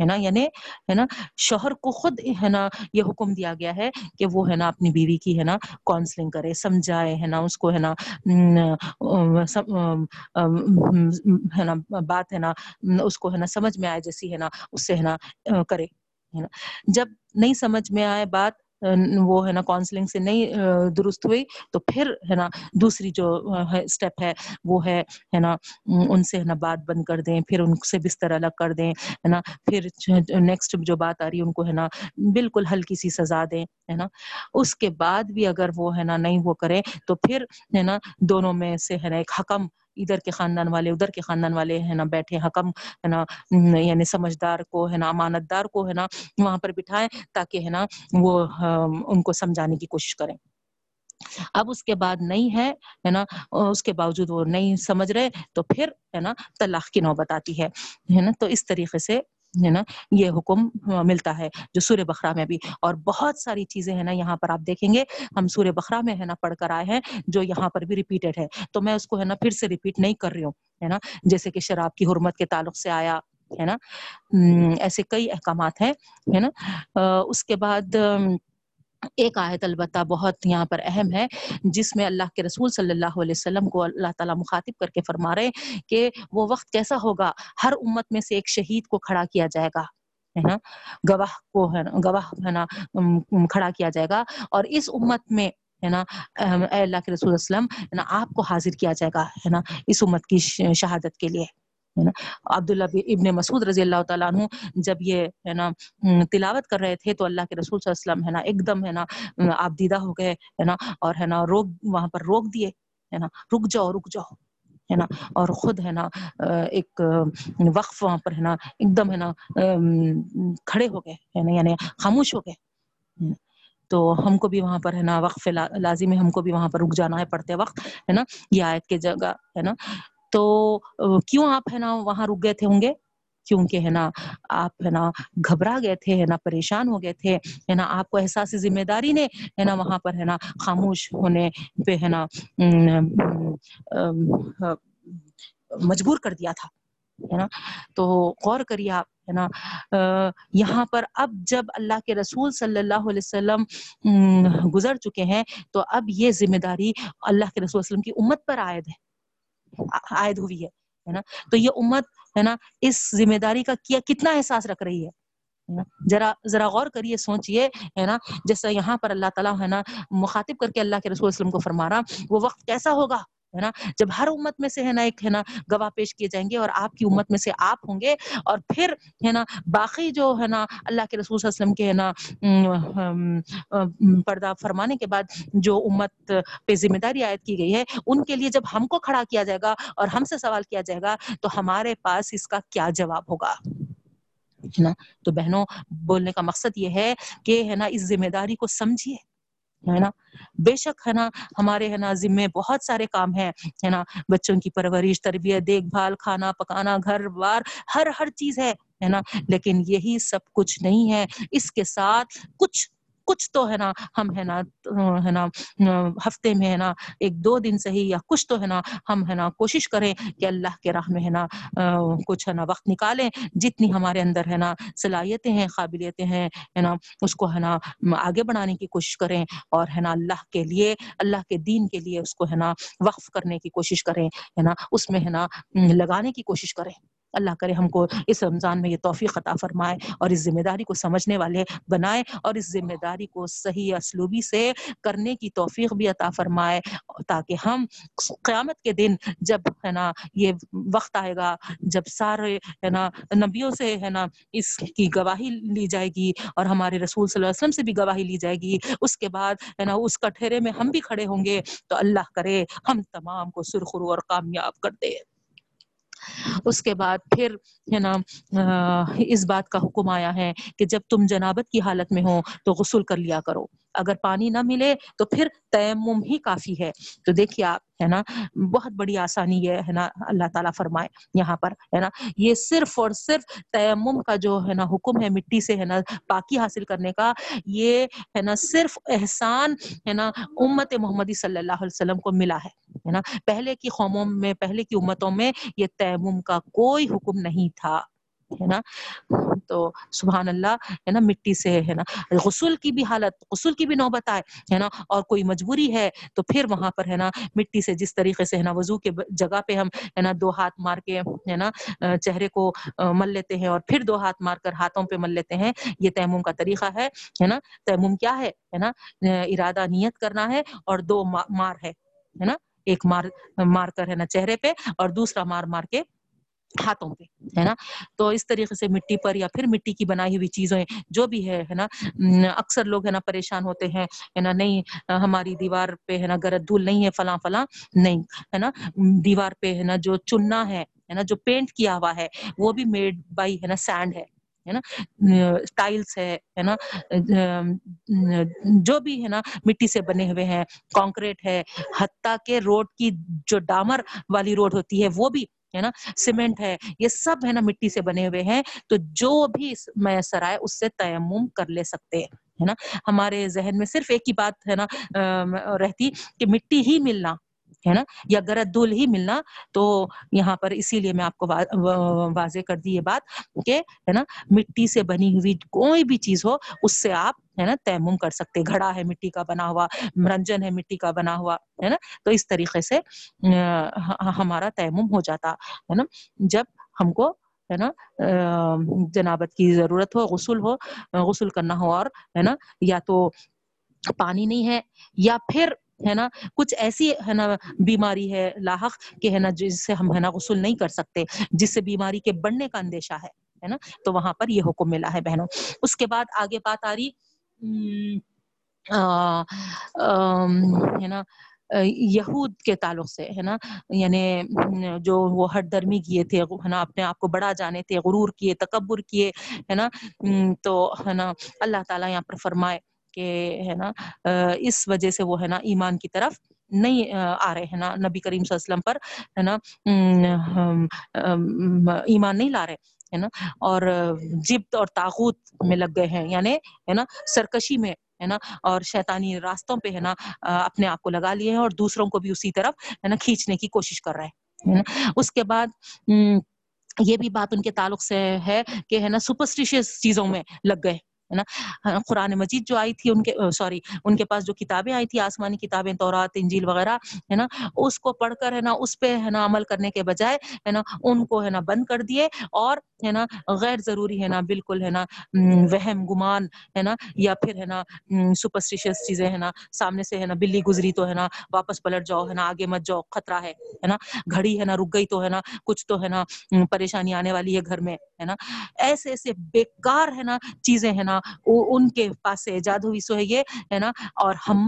[SPEAKER 1] ہے نا یعنی ہے نا شوہر کو خود ہے نا یہ حکم دیا گیا ہے کہ وہ ہے نا اپنی بیوی کی ہے نا کاؤنسلنگ کرے سمجھائے ہے نا اس کو ہے نا ہے نا بات ہے نا اس کو ہے نا سمجھ میں آئے جیسی ہے نا اس سے ہے نا کرے ہے نا جب نہیں سمجھ میں آئے بات وہ ہے نا کاؤنسلنگ سے نہیں درست ہوئی، تو پھر ہے نا دوسری جو اسٹیپ ہے وہ ہے ہے نا ان سے ہے نا بات بند کر دیں، پھر ان سے بستر الگ کر دیں، ہے نا، پھر نیکسٹ جو بات آ رہی ہے، ان کو ہے نا بالکل ہلکی سی سزا دیں، ہے نا۔ اس کے بعد بھی اگر وہ ہے نا نہیں وہ کریں، تو پھر ہے نا دونوں میں سے ہے نا ایک حکم ادھر کے خاندان والے، ادھر کے خاندان والے ہے نا بیٹھے، حکم ہے نا یعنی سمجھدار کو ہے نا امانت دار کو ہے نا وہاں پر بٹھائیں تاکہ ہے نا وہ ان کو سمجھانے کی کوشش کریں۔ اب اس کے بعد نہیں ہے ہے نا، اس کے باوجود وہ نہیں سمجھ رہے تو پھر ہے نا طلاق کی نوبت آتی ہے ہے نا، تو اس طریقے سے ہے نا، یہ حکم ملتا ہے جو سورہ بخرا میں بھی۔ اور بہت ساری چیزیں ہیں نا، یہاں پر آپ دیکھیں گے۔ ہم سورہ بخرا میں ہے نا، پڑھ کر آئے ہیں، جو یہاں پر بھی ریپیٹڈ ہے۔ تو میں اس کو ہے نا پھر سے ریپیٹ نہیں کر رہی ہوں، ہے نا؟ جیسے کہ شراب کی حرمت کے تعلق سے آیا، ہے نا؟ ایسے کئی احکامات ہیں، ہے نا؟ اس کے بعد ایک آیت البتہ بہت یہاں پر اہم ہے، جس میں اللہ کے رسول صلی اللہ علیہ وسلم کو اللہ تعالیٰ مخاطب کر کے فرما رہے کہ وہ وقت کیسا ہوگا، ہر امت میں سے ایک شہید کو کھڑا کیا جائے گا، ہے نا؟ گواہ کو، ہے نا؟ گواہ، ہے نا؟ کھڑا کیا جائے گا اور اس امت میں، ہے نا؟ اے اللہ کے رسول وسلم، ہے نا؟ آپ کو حاضر کیا جائے گا، ہے نا؟ اس امت کی شہادت کے لیے۔ ہے نا عبداللہ ابن مسعود رضی اللہ تعالیٰ عنہ جب یہ ہے نا تلاوت کر رہے تھے تو اللہ کے رسول صلی اللہ علیہ وسلم ہے نا ایک دم ہے نا آپ دیدہ ہو گئے ہے نا اور ہے نا روک وہاں پر روک دیے ہے نا رک جاؤ رک جاؤ ہے نا اور خود ہے نا ایک وقف وہاں پر ہے نا ایک دم ہے نا کھڑے ہو گئے ہے نا یعنی خاموش ہو گئے تو ہم کو بھی وہاں پر ہے نا وقف لازم ہے ہم کو بھی وہاں پر رک جانا ہے پڑھتے وقت ہے نا یہ آیت کے جگہ ہے نا تو کیوں آپ ہے نا وہاں رک گئے تھے ہوں گے؟ کیونکہ ہے نا آپ ہے نا گھبرا گئے تھے، ہے نا پریشان ہو گئے تھے، ہے نا آپ کو احساس ذمہ داری نے، ہے نا وہاں پر ہے نا خاموش ہونے پہ ہے نا مجبور کر دیا تھا، ہے نا؟ تو غور کریے آپ، ہے نا یہاں پر اب جب اللہ کے رسول صلی اللہ علیہ وسلم گزر چکے ہیں، تو اب یہ ذمہ داری اللہ کے رسول وسلم کی امت پر عائد ہے۔ عائد ہوئی ہے ہے نا؟ تو یہ امت، ہے نا، اس ذمہ داری کا کیا کتنا احساس رکھ رہی ہے؟ ذرا ذرا غور کریے، سوچئے، ہے نا؟ جیسا یہاں پر اللہ تعالیٰ، ہے نا، مخاطب کر کے اللہ کے رسول وسلم کو فرما رہا، وہ وقت کیسا ہوگا؟ ہے نا جب ہر امت میں سے ہے نا ایک ہے نا گواہ پیش کیے جائیں گے اور آپ کی امت میں سے آپ ہوں گے اور پھر ہے نا باقی جو ہے نا اللہ کے رسول صلی اللہ علیہ وسلم کے ہے نا پردہ فرمانے کے بعد جو امت پہ ذمہ داری عائد کی گئی ہے ان کے لیے جب ہم کو کھڑا کیا جائے گا اور ہم سے سوال کیا جائے گا تو ہمارے پاس اس کا کیا جواب ہوگا ہے نا تو بہنوں بولنے کا مقصد یہ ہے کہ ہے نا اس ذمہ داری کو سمجھیے ہے نا؟ بے شک ہے نا، ہمارے ہے نا ذمے بہت سارے کام ہیں، ہے نا؟ بچوں کی پرورش، تربیت، دیکھ بھال، کھانا پکانا، گھر بار، ہر ہر چیز ہے ہے نا؟ لیکن یہی سب کچھ نہیں ہے۔ اس کے ساتھ کچھ کچھ تو ہے نا، ہم ہے نا ہے نا، ہفتے میں ہے نا ایک دو دن سے ہی یا کچھ تو ہے نا ہم ہے نا کوشش کریں کہ اللہ کے راہ میں ہے نا کچھ ہے نا وقت نکالیں۔ جتنی ہمارے اندر ہے نا صلاحیتیں ہیں، قابلیتیں ہیں، ہے نا، اس کو ہے نا آگے بڑھانے کی کوشش کریں۔ اور ہے نا اللہ کے لیے، اللہ کے دین کے لیے اس کو ہے نا وقف کرنے کی کوشش کریں۔ ہے نا، اس میں ہے نا لگانے کی کوشش کریں۔ اللہ کرے ہم کو اس رمضان میں یہ توفیق عطا فرمائے اور اس ذمہ داری کو سمجھنے والے بنائے اور اس ذمہ داری کو صحیح اسلوبی سے کرنے کی توفیق بھی عطا فرمائے تاکہ ہم قیامت کے دن جب ہے نا یہ وقت آئے گا، جب سارے ہے نا نبیوں سے ہے نا اس کی گواہی لی جائے گی اور ہمارے رسول صلی اللہ علیہ وسلم سے بھی گواہی لی جائے گی، اس کے بعد ہے نا اس کٹہرے میں ہم بھی کھڑے ہوں گے تو اللہ کرے ہم تمام کو سرخرو اور کامیاب کر دے۔ اس کے بعد پھر، ہے نا اس بات کا حکم آیا ہے کہ جب تم جنابت کی حالت میں ہو تو غسل کر لیا کرو۔ اگر پانی نہ ملے تو پھر تیمم ہی کافی ہے۔ تو دیکھیے آپ، ہے نا، بہت بڑی آسانی یہ، ہے نا، اللہ تعالیٰ فرمائے یہاں پر، ہے نا، یہ صرف اور صرف تیمم کا جو، ہے نا، حکم ہے مٹی سے، ہے نا، پاکی حاصل کرنے کا، یہ، ہے نا، صرف احسان، ہے نا، امت محمدی صلی اللہ علیہ وسلم کو ملا ہے ہے نا۔ پہلے کی قوموں میں، پہلے کی امتوں میں یہ تیمم کا کوئی حکم نہیں تھا۔ ہے نا تو سبحان اللہ ہے نا مٹی سے ہے نا غسل کی بھی حالت غسل کی بھی نوبت آئے ہے نا اور کوئی مجبوری ہے تو پھر وہاں پر ہے نا مٹی سے جس طریقے سے ہے نا وضو کے جگہ پہ ہم ہے نا دو ہاتھ مار کے ہے نا چہرے کو مل لیتے ہیں اور پھر دو ہاتھ مار کر ہاتھوں پہ مل لیتے ہیں یہ تیمم کا طریقہ ہے ہے نا تیمم کیا ہے ہے نا ارادہ نیت کرنا ہے اور دو مار ہے ہے نا ایک مار مار کر ہے نا چہرے پہ اور دوسرا مار مار کے ہاتھوں پہ، ہے نا؟ تو اس طریقے سے مٹی پر یا پھر مٹی کی بنائی ہوئی چیزیں جو بھی ہے نا؟ اکثر لوگ، ہے نا، پریشان ہوتے ہیں، ہے نا، نہیں، ہماری دیوار پہ، ہے نا، گرد دھول نہیں ہے، فلاں فلاں نہیں، ہے نا؟ دیوار پہ، ہے نا، جو چننا ہے ہے نا، جو پینٹ کیا ہوا ہے، وہ بھی میڈ بائی ہے نا سینڈ ہے ہے نا؟ ٹائلس ہے ہے نا؟ جو بھی، ہے نا، مٹی سے بنے ہوئے ہیں کانکریٹ ہے، حتیٰ کہ روڈ کی جو ڈامر والی روڈ ہوتی ہے، وہ بھی ہے نا سیمنٹ ہے، یہ سب ہے نا مٹی سے بنے ہوئے ہیں، تو جو بھی میسر آئے اس سے تیمم کر لے سکتے ہیں، ہے نا؟ ہمارے ذہن میں صرف ایک ہی بات ہے نا رہتی کہ مٹی ہی ملنا۔ ہے نا؟ یا گرد دھول ہی ملنا تو یہاں پر اسی لیے میں آپ کو واضح کر دی یہ بات کہ ہے نا؟ مٹی سے بنی ہوئی کوئی بھی چیز ہو، اس سے آپ ہے نا تیمم کر سکتے گھڑا ہے مٹی کا بنا ہوا، مرنجن ہے مٹی کا بنا ہوا، ہے نا؟ تو اس طریقے سے ہمارا تیمم ہو جاتا، ہے نا؟ جب ہم کو ہے نا جنابت کی ضرورت ہو، غسل ہو، غسل کرنا ہو اور، ہے نا؟ یا تو پانی نہیں ہے یا پھر ہے نا؟ کچھ ایسی ہے نا بیماری ہے لاحق کہ ہے نا جس سے ہم ہے نا غسل نہیں کر سکتے، جس سے بیماری کے بڑھنے کا اندیشہ ہے ہے نا؟ تو وہاں پر یہ حکم ملا ہے بہنوں۔ اس کے بعد آگے بات آ رہی ہے نا، یہود کے تعلق سے، ہے نا؟ یعنی جو وہ ہٹ درمی کیے تھے، ہے نا، اپنے آپ کو بڑا جانے تھے، غرور کیے، تکبر کیے، ہے نا؟ تو، ہے نا، اللہ تعالیٰ یہاں پر فرمائے۔ کہ ہے نا اس وجہ سے وہ ہے نا ایمان کی طرف نہیں، آ رہے ہیں نا۔ نبی کریم صلی اللہ علیہ وسلم پر ہے نا ایمان نہیں لا رہے ہے نا۔ اور جبت اور تاغوت میں لگ گئے ہیں یعنی ہے نا، سرکشی میں ہے نا۔ اور شیطانی راستوں پہ ہے نا اپنے آپ کو لگا لیے ہیں اور دوسروں کو بھی اسی طرف ہے نا کھینچنے کی کوشش کر رہے ہیں اس کے بعد یہ بھی بات ان کے تعلق سے ہے کہ ہے نا سپرسٹیشیس چیزوں میں لگ گئے۔ ہے نا قرآن مجید جو آئی تھی ان کے سوری ان کے پاس جو کتابیں آئی تھی آسمانی کتابیں تورات انجیل وغیرہ ہے نا اس کو پڑھ کر ہے نا اس پہ ہے نا عمل کرنے کے بجائے ہے نا ان کو ہے نا بند کر دیے اور ہے نا غیر ضروری ہے نا بالکل ہے نا وہم گمان ہے نا یا پھر ہے نا سپرسٹیشیس چیزیں ہے نا سامنے سے ہے نا بلی گزری تو ہے نا واپس پلٹ جاؤ ہے نا آگے مت جاؤ خطرہ ہے ہے نا گھڑی ہے نا رک گئی تو ہے نا کچھ تو ہے نا پریشانی آنے والی ہے گھر میں ہے نا ایسے ایسے بیکار ہے نا چیزیں ہے نا ان کے پاس سے ایجاد ہوئی سو ہے یہ ہے نا اور ہم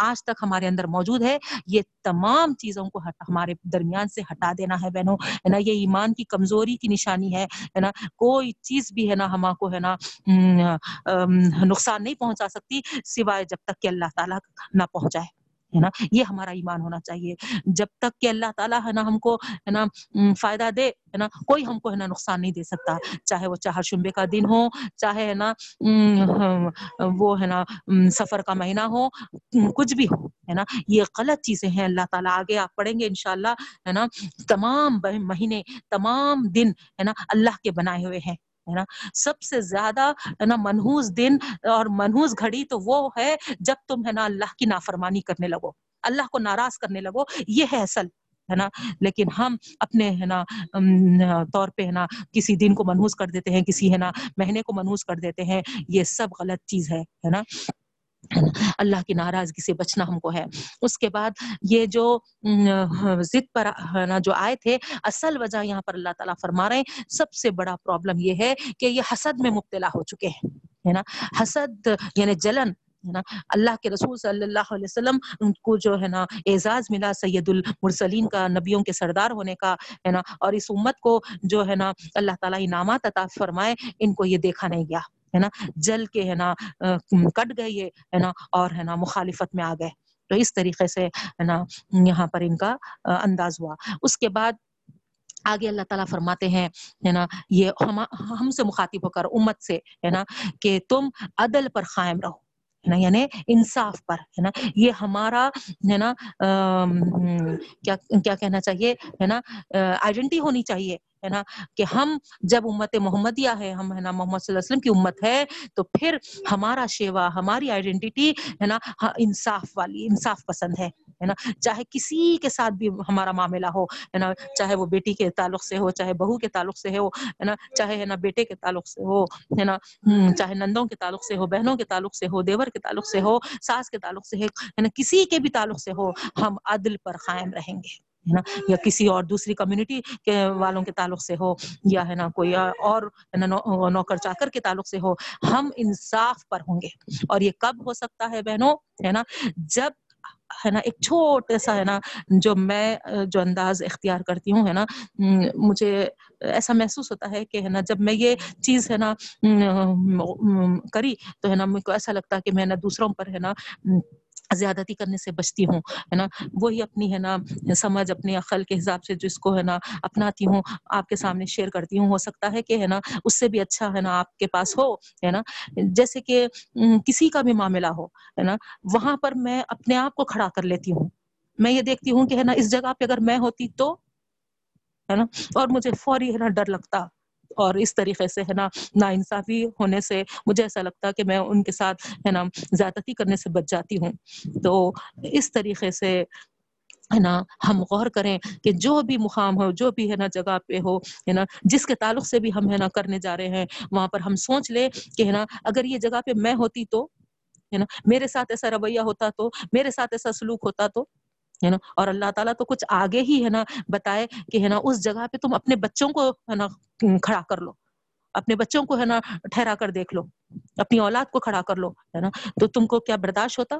[SPEAKER 1] آج تک ہمارے اندر موجود ہے یہ تمام چیزوں کو ہمارے درمیان سے ہٹا دینا ہے بہنوں ہے نا یہ ایمان کی کمزوری کی نشانی ہے ہے نا کوئی چیز بھی ہے نا ہم کو ہے نا نقصان نہیں پہنچا سکتی سوائے جب تک کہ اللہ تعالیٰ نہ پہنچائے ہے نا؟ یہ ہمارا ایمان ہونا چاہیے۔ جب تک کہ اللہ تعالیٰ ہے نا ہم کو ہے نا فائدہ دے، ہے نا، کوئی ہم کو ہے نا نقصان نہیں دے سکتا۔ چاہے وہ چہر شمبے کا دن ہو، چاہے ہے نا وہ ہے نا سفر کا مہینہ ہو کچھ بھی ہو، ہے نا، یہ غلط چیزیں ہیں۔ اللہ تعالیٰ آگے آپ پڑھیں گے انشاءاللہ، ہے نا، تمام مہینے، تمام دن، ہے نا، اللہ کے بنائے ہوئے ہیں۔ ہے نا؟ سب سے زیادہ ہے نا منحوس دن اور منحوس گھڑی تو وہ ہے جب تم ہے نا اللہ کی نافرمانی کرنے لگو، اللہ کو ناراض کرنے لگو، یہ ہے اصل، ہے نا؟ لیکن ہم اپنے ہے نا طور پہ ہے نا کسی دن کو منحوس کر دیتے ہیں، کسی ہے نا مہینے کو منحوس کر دیتے ہیں، یہ سب غلط چیز ہے ہے نا؟ اللہ کی ناراضگی سے بچنا ہم کو ہے۔ اس کے بعد یہ جو ضد پر جو آئے تھے، اصل وجہ یہاں پر اللہ تعالیٰ فرما رہے ہیں۔ سب سے بڑا پرابلم یہ ہے کہ یہ حسد میں مبتلا ہو چکے ہیں، ہے نا۔ حسد یعنی جلن، ہے نا۔ اللہ کے رسول صلی اللہ علیہ وسلم کو جو، ہے نا، اعزاز ملا سید المرسلین کا، نبیوں کے سردار ہونے کا، ہے نا۔ اور اس امت کو جو، ہے نا، اللہ تعالیٰ انعامات عطا فرمائے، ان کو یہ دیکھا نہیں گیا۔ ہے نا جل کے ہے نا کٹ گئے یہ ہے نا اور ہے نا مخالفت میں آ گئے تو اس طریقے سے ہے نا یہاں پر ان کا انداز ہوا اس کے بعد آگے اللہ تعالیٰ فرماتے ہیں ہے نا یہ ہم ہم سے مخاطب ہو کر امت سے ہے نا کہ تم عدل پر قائم رہو ہے نا یعنی انصاف پر ہے نا یہ ہمارا ہے نا کیا کیا کہنا چاہیے ہے نا آئیڈینٹی ہونی چاہیے ہے نا کہ ہم جب امت محمدیہ ہے، ہم ہے نا محمد صلی اللہ علیہ وسلم کی امت ہے، تو پھر ہمارا شیوا، ہماری آئیڈینٹی ہے نا ہاں، انصاف والی، انصاف پسند ہے ہے نا؟ چاہے کسی کے ساتھ بھی ہمارا معاملہ ہو، ہے نا؟ چاہے وہ بیٹی کے تعلق سے ہو، چاہے بہو کے تعلق سے ہو، ہے نا؟ چاہے ہے نا بیٹے کے تعلق سے ہو، ہے نا؟ چاہے نندوں کے تعلق سے ہو، بہنوں کے تعلق سے ہو، دیور کے تعلق سے ہو، ساس کے تعلق سے ہے نا؟ کسی کے بھی تعلق سے ہو، ہم عدل پر قائم رہیں گے۔ ہے نا یا کسی اور دوسری کمیونٹی کے والوں کے تعلق سے ہو یا ہے نا کوئی اور نوکر چاکر کے تعلق سے ہو ہم انصاف پر ہوں گے۔ اور یہ کب ہو سکتا ہے بہنوں؟ ہے نا جب ہے نا ایک چھوٹے سا ہے نا جو میں جو انداز اختیار کرتی ہوں ہے نا مجھے ایسا محسوس ہوتا ہے کہ ہے نا جب میں یہ چیز ہے نا کری تو ہے نا مجھ کو ایسا لگتا ہے کہ میں نا دوسروں پر ہے نا زیادتی کرنے سے بچتی ہوں، ہے نا؟ وہی اپنی، ہے نا، سمجھ اپنی عقل کے حساب سے جس کو، ہے نا، اپناتی ہوں، آپ کے سامنے شیئر کرتی ہوں، ہو سکتا ہے کہ، ہے نا، اس سے بھی اچھا ہے نا، آپ کے پاس ہو، ہے نا؟ جیسے کہ کسی کا بھی معاملہ ہو، ہے نا، وہاں پر میں اپنے آپ کو کھڑا کر لیتی ہوں۔ میں یہ دیکھتی ہوں کہ، ہے نا، اس جگہ پہ اگر میں ہوتی تو، ہے نا، اور مجھے فوری، ہے نا، ڈر لگتا۔ اور اس طریقے سے، ہے نا نا انصافی ہونے سے مجھے ایسا لگتا کہ میں ان کے ساتھ، ہے نا، زیادتی کرنے سے بچ جاتی ہوں۔ تو اس طریقے سے، ہے نا، ہم غور کریں کہ جو بھی مقام ہو، جو بھی، ہے نا، جگہ پہ ہو، ہے نا، جس کے تعلق سے بھی ہم، ہے نا، کرنے جا رہے ہیں، وہاں پر ہم سوچ لیں کہ، ہے نا، اگر یہ جگہ پہ میں ہوتی تو، ہے نا، میرے ساتھ ایسا رویہ ہوتا تو، میرے ساتھ ایسا سلوک ہوتا تو ہے نا؟ اور اللہ تعالیٰ تو کچھ آگے ہی ہے نا بتائے کہ ہے نا، اس جگہ پہ تم اپنے بچوں کو ہے نا کھڑا کر لو، اپنے بچوں کو ہے نا ٹھہرا کر دیکھ لو، اپنی اولاد کو کھڑا کر لو، ہے نا؟ تو تم کو کیا برداشت ہوتا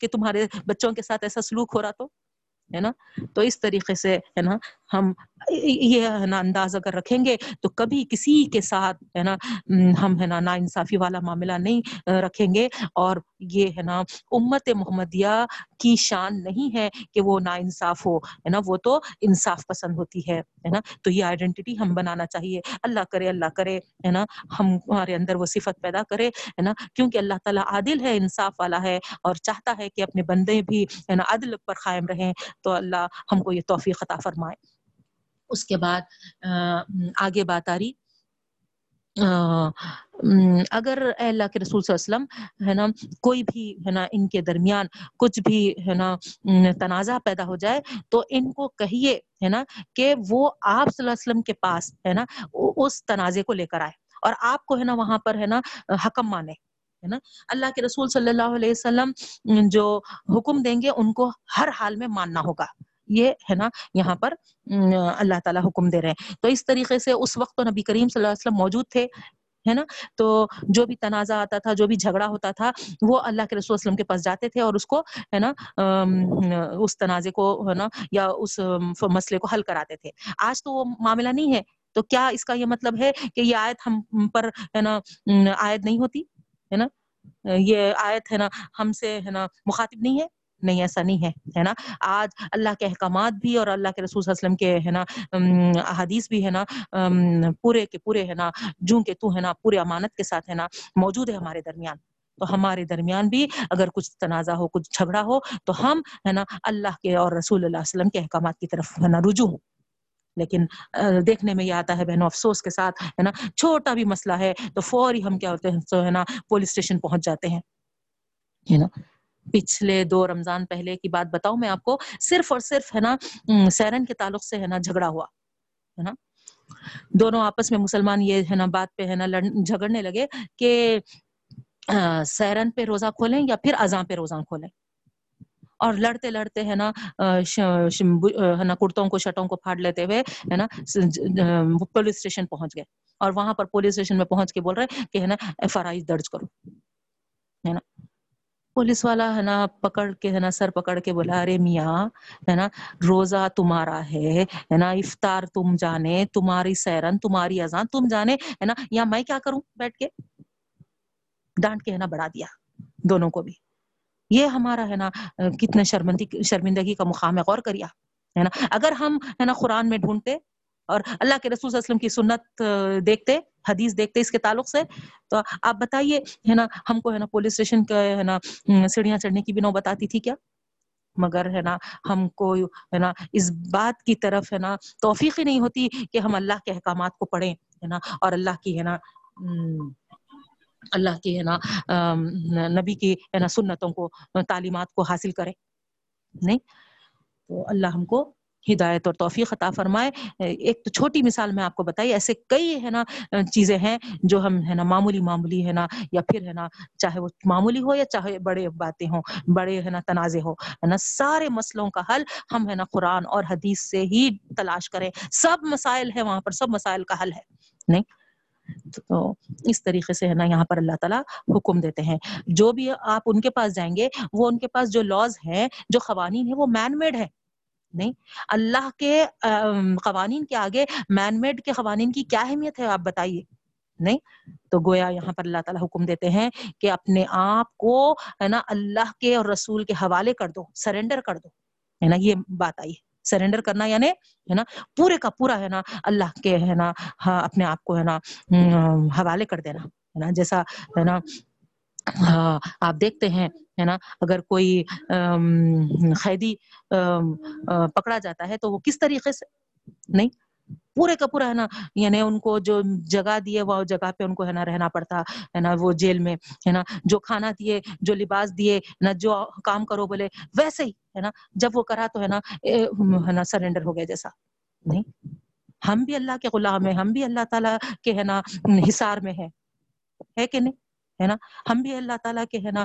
[SPEAKER 1] کہ تمہارے بچوں کے ساتھ ایسا سلوک ہو رہا تو، ہے نا؟ تو اس طریقے سے ہے نا ہم یہ ہے نا انداز اگر رکھیں گے تو کبھی کسی کے ساتھ ہے نا، ہم ہے نا نا انصافی والا معاملہ نہیں رکھیں گے اور یہ ہے نا امت محمدیہ کی شان نہیں ہے کہ وہ نا انصاف ہو، ہے نا، وہ تو انصاف پسند ہوتی ہے ہے نا، تو یہ آئیڈینٹی ہم بنانا چاہیے۔ اللہ کرے اللہ کرے، ہے نا، ہم، ہمارے اندر وہ صفت پیدا کرے، ہے نا، کیونکہ اللہ تعالیٰ عادل ہے، انصاف والا ہے اور چاہتا ہے کہ اپنے بندے بھی، ہے نا، عدل پر قائم رہیں، تو اللہ ہم کو یہ توفیق عطا فرمائے۔ اس کے بعد آگے بات آ رہی۔ اگر اے اللہ کے رسول صلی اللہ علیہ وسلم، ہے نا، کوئی بھی، ہے نا، ان کے درمیان کچھ بھی، ہے نا تنازع پیدا ہو جائے، تو ان کو کہیے، ہے نا، کہ وہ آپ صلی اللہ علیہ وسلم کے پاس، ہے نا اس تنازع کو لے کر آئے۔ اور آپ کو، ہے نا، وہاں پر، ہے نا، حکم مانے، ہے نا۔ اللہ کے رسول صلی اللہ علیہ وسلم جو حکم دیں گے، ان کو ہر حال میں ماننا ہوگا۔ یہ ہے نا یہاں پر اللہ تعالیٰ حکم دے رہے ہیں۔ تو اس طریقے سے اس وقت تو نبی کریم صلی اللہ علیہ وسلم موجود تھے، ہے نا؟ تو جو بھی تنازع آتا تھا، جو بھی جھگڑا ہوتا تھا، وہ اللہ کے رسول وسلم کے پاس جاتے تھے اور اس کو، ہے نا اس تنازع کو، ہے نا، یا اس مسئلے کو حل کراتے تھے۔ آج تو وہ معاملہ نہیں ہے۔ تو کیا اس کا یہ مطلب ہے کہ یہ آیت ہم پر، ہے نا آیت نہیں ہوتی؟ ہے نا؟ یہ آیت، ہے نا، ہم سے، ہے نا، مخاطب نہیں ہے؟ نہیں، ایسا نہیں ہے ہے نا؟ آج اللہ کے احکامات بھی اور اللہ کے رسول صلی اللہ علیہ وسلم کے، ہے نا احادیث بھی، ہے نا پورے کے پورے، ہے نا، جوں کے تو، ہے نا، پورے امانت کے ساتھ، ہے نا، موجود ہے ہمارے درمیان۔ تو ہمارے درمیان بھی اگر کچھ تنازع ہو، کچھ جھگڑا ہو، تو ہم، ہے نا، اللہ کے اور رسول اللہ علیہ وسلم کے احکامات کی طرف، ہے نا، رجوع لیکن دیکھنے میں یہ آتا ہے بہنوں، افسوس کے ساتھ، ہے نا، چھوٹا بھی مسئلہ ہے، تو فوری ہم کیا ہوتے ہیں، تو، ہے نا، پولیس اسٹیشن پہنچ جاتے ہیں، ہے نا۔ پچھلے دو رمضان پہلے کی بات بتاؤں میں آپ کو، صرف اور صرف ہے نا سیرن کے تعلق سے ہے نا جھگڑا ہوا، ہے نا؟ دونوں آپس میں مسلمان یہ ہے نا بات پہ ہے نا جھگڑنے لگے کہ سیرن پہ روزہ کھولیں یا پھر اذاں پہ روزہ کھولیں۔ اور لڑتے لڑتے ہے نا ہے نا، کرتوں کو، شٹوں کو پھاڑ لیتے ہوئے ہے نا پولیس اسٹیشن پہنچ گئے۔ اور وہاں پر پولیس اسٹیشن میں پہنچ کے بول رہے کہ ہے نا، ایف آر آئی درج کرو۔ پولیس والا ہے نا، پکڑ کے ہے نا، سر پکڑ کے بولا، ارے میاں، ہے نا، روزہ تمہارا ہے نا، افطار تم جانے، تمہاری سیرن، تمہاری اذان تم جانے، ہے نا یا میں کیا کروں بیٹھ کے؟ ڈانٹ کے ہے نا بڑھا دیا دونوں کو بھی۔ یہ ہمارا ہے نا، کتنے شرمندگی شرمندگی کا مقام ہے، غور کریا، ہے نا۔ اگر ہم، ہے نا، قرآن میں ڈھونڈتے اور اللہ کے رسول صلی اللہ علیہ وسلم کی سنت دیکھتے حدیث دیکھتے اس کے تعلق سے تو آپ بتائیے ہے نا ہم کو ہے نا پولیس اسٹیشن کا ہے نا سیڑھیاں چڑھنے کی بھی نو بتاتی تھی کیا مگر ہے نا ہم کو ہے نا اس بات کی طرف ہے نا توفیق ہی نہیں ہوتی کہ ہم اللہ کے احکامات کو پڑھیں ہے نا اور اللہ کی ہے نا اللہ کی ہے نا نبی کی ہے نا سنتوں کو تعلیمات کو حاصل کریں نہیں تو اللہ ہم کو ہدایت اور توفیق عطا فرمائے۔ ایک تو چھوٹی مثال میں آپ کو بتائی، ایسے کئی ہے نا چیزیں ہیں جو ہم ہے نا معمولی معمولی ہے نا، یا پھر ہے نا، چاہے وہ معمولی ہو یا چاہے بڑے باتیں ہوں، بڑے ہے نا تنازع ہو ہے نا، سارے مسئلوں کا حل ہم ہے نا قرآن اور حدیث سے ہی تلاش کریں۔ سب مسائل ہے وہاں پر، سب مسائل کا حل ہے، نہیں؟ تو اس طریقے سے ہے نا یہاں پر اللہ تعالیٰ حکم دیتے ہیں۔ جو بھی آپ ان کے پاس جائیں گے، وہ ان کے پاس جو لاز ہیں، جو قوانین ہیں، وہ مین میڈ ہے نہیں۔ اللہ کے قوانین کے آگے مین میڈ کے قوانین کی کیا اہمیت ہے آپ بتائیے؟ نہیں؟ تو گویا یہاں پر اللہ تعالیٰ حکم دیتے ہیں کہ اپنے آپ کو، ہے نا، اللہ کے اور رسول کے حوالے کر دو سرینڈر کر دو، ہے نا، یہ بات آئی سرینڈر کرنا یعنی ہے نا، پورے کا پورا، ہے نا، اللہ کے، ہے نا ہاں، اپنے آپ کو، ہے نا حوالے کر دینا، ہے نا، جیسا، ہے نا آپ دیکھتے ہیں، ہے نا، اگر کوئی قیدی پکڑا جاتا ہے تو وہ کس طریقے سے؟ نہیں، پورے کا پورا، ہے نا یعنی ان کو جو جگہ دیے وہ جگہ پہ ان کو، ہے نا، رہنا پڑتا، ہے نا، وہ جیل میں، ہے نا، جو کھانا دیے، جو لباس دیے نہ جو کام کرو بولے، ویسے ہی، ہے نا، جب وہ کرا تو، ہے نا ہے نا، سرینڈر ہو گیا جیسا، نہیں، ہم بھی اللہ کے غلام ہیں، ہم بھی اللہ تعالیٰ کے، ہے نا، حصار میں ہے کہ نہیں؟ ہے نا؟ ہم بھی اللہ تعالیٰ کے ہے نا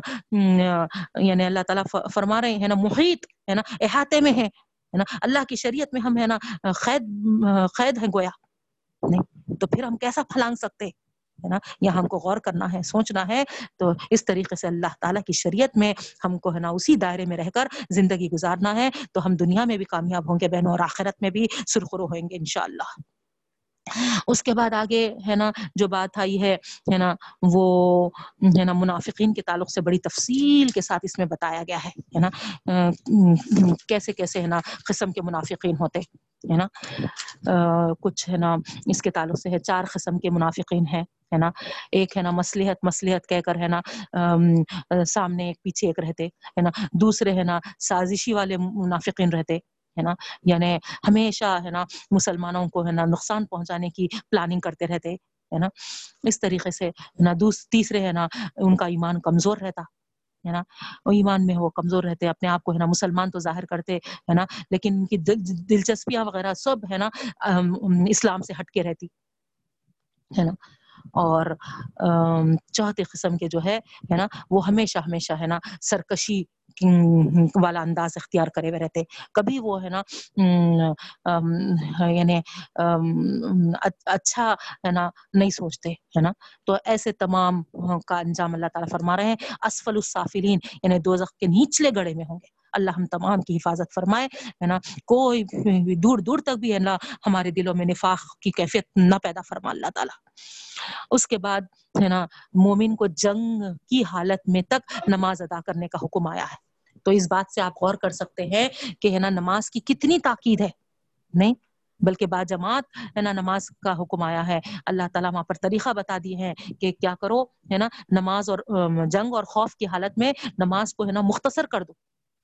[SPEAKER 1] یعنی اللہ تعالیٰ فرما رہے ہیں نا، محیط ہے نا، احاطے میں ہے نا؟ اللہ کی شریعت میں ہم ہے نا، قید قید ہے گویا، نہیں؟ تو پھر ہم کیسا پھلانگ سکتے؟ ہے نا؟ یہاں ہم کو غور کرنا ہے، سوچنا ہے، تو اس طریقے سے اللہ تعالیٰ کی شریعت میں ہم کو ہے نا، اسی دائرے میں رہ کر زندگی گزارنا ہے، تو ہم دنیا میں بھی کامیاب ہوں گے، بہنوں، اور آخرت میں بھی سرخرو ہوئیں گے، انشاءاللہ۔ اس کے بعد آگے ہے نا جو بات آئی ہے ہے نا وہ ہے نا منافقین کے تعلق سے بڑی تفصیل کے ساتھ اس میں بتایا گیا ہے ہے نا کیسے کیسے ہے نا قسم کے منافقین ہوتے ہے نا کچھ ہے نا اس کے تعلق سے ہے چار قسم کے منافقین ہیں ہے نا ایک ہے نا مسلحت مسلحت کہہ کر ہے نا سامنے ایک پیچھے ایک رہتے ہے نا دوسرے ہے نا سازشی والے منافقین رہتے ہے نا؟ یعنی ہمیشہ ہے نا مسلمانوں کو ہے نا نقصان پہنچانے کی پلاننگ کرتے رہتے، ہے نا؟ اس طریقے سے نا تیسرے ہے نا ان کا ایمان کمزور رہتا، ہے نا؟ ایمان میں وہ کمزور رہتے، اپنے آپ کو ہے نا مسلمان تو ظاہر کرتے، ہے نا؟ لیکن ان کی دلچسپیاں وغیرہ سب ہے نا اسلام سے ہٹ کے رہتی، ہے نا؟ اور چوتھے قسم کے جو ہے نا، وہ ہمیشہ ہمیشہ، ہے نا، سرکشی والا انداز اختیار کرے ہوئے رہتے۔ کبھی وہ، ہے نا یعنی اچھا ہے نا، نہیں سوچتے، ہے نا۔ تو ایسے تمام کا انجام اللہ تعالیٰ فرما رہے ہیں۔ اسفل السافلین یعنی دو کے نیچلے گڑے میں ہوں گے۔ اللہ ہم تمام کی حفاظت فرمائے، ہے نا؟ کوئی دور دور تک بھی ہے نا ہمارے دلوں میں نفاق کی کیفیت نہ پیدا فرما، اللہ تعالیٰ۔ اس کے بعد، ہے نا، مومن کو جنگ کی حالت میں تک نماز ادا کرنے کا حکم آیا ہے۔ تو اس بات سے آپ غور کر سکتے ہیں کہ، ہے نا، نماز کی کتنی تاکید ہے۔ نہیں، بلکہ با جماعت، ہے نا، نماز کا حکم آیا ہے۔ اللہ تعالیٰ وہاں پر طریقہ بتا دیے ہیں کہ کیا کرو، ہے نا، نماز اور جنگ اور خوف کی حالت میں نماز کو، ہے نا، مختصر کر دو۔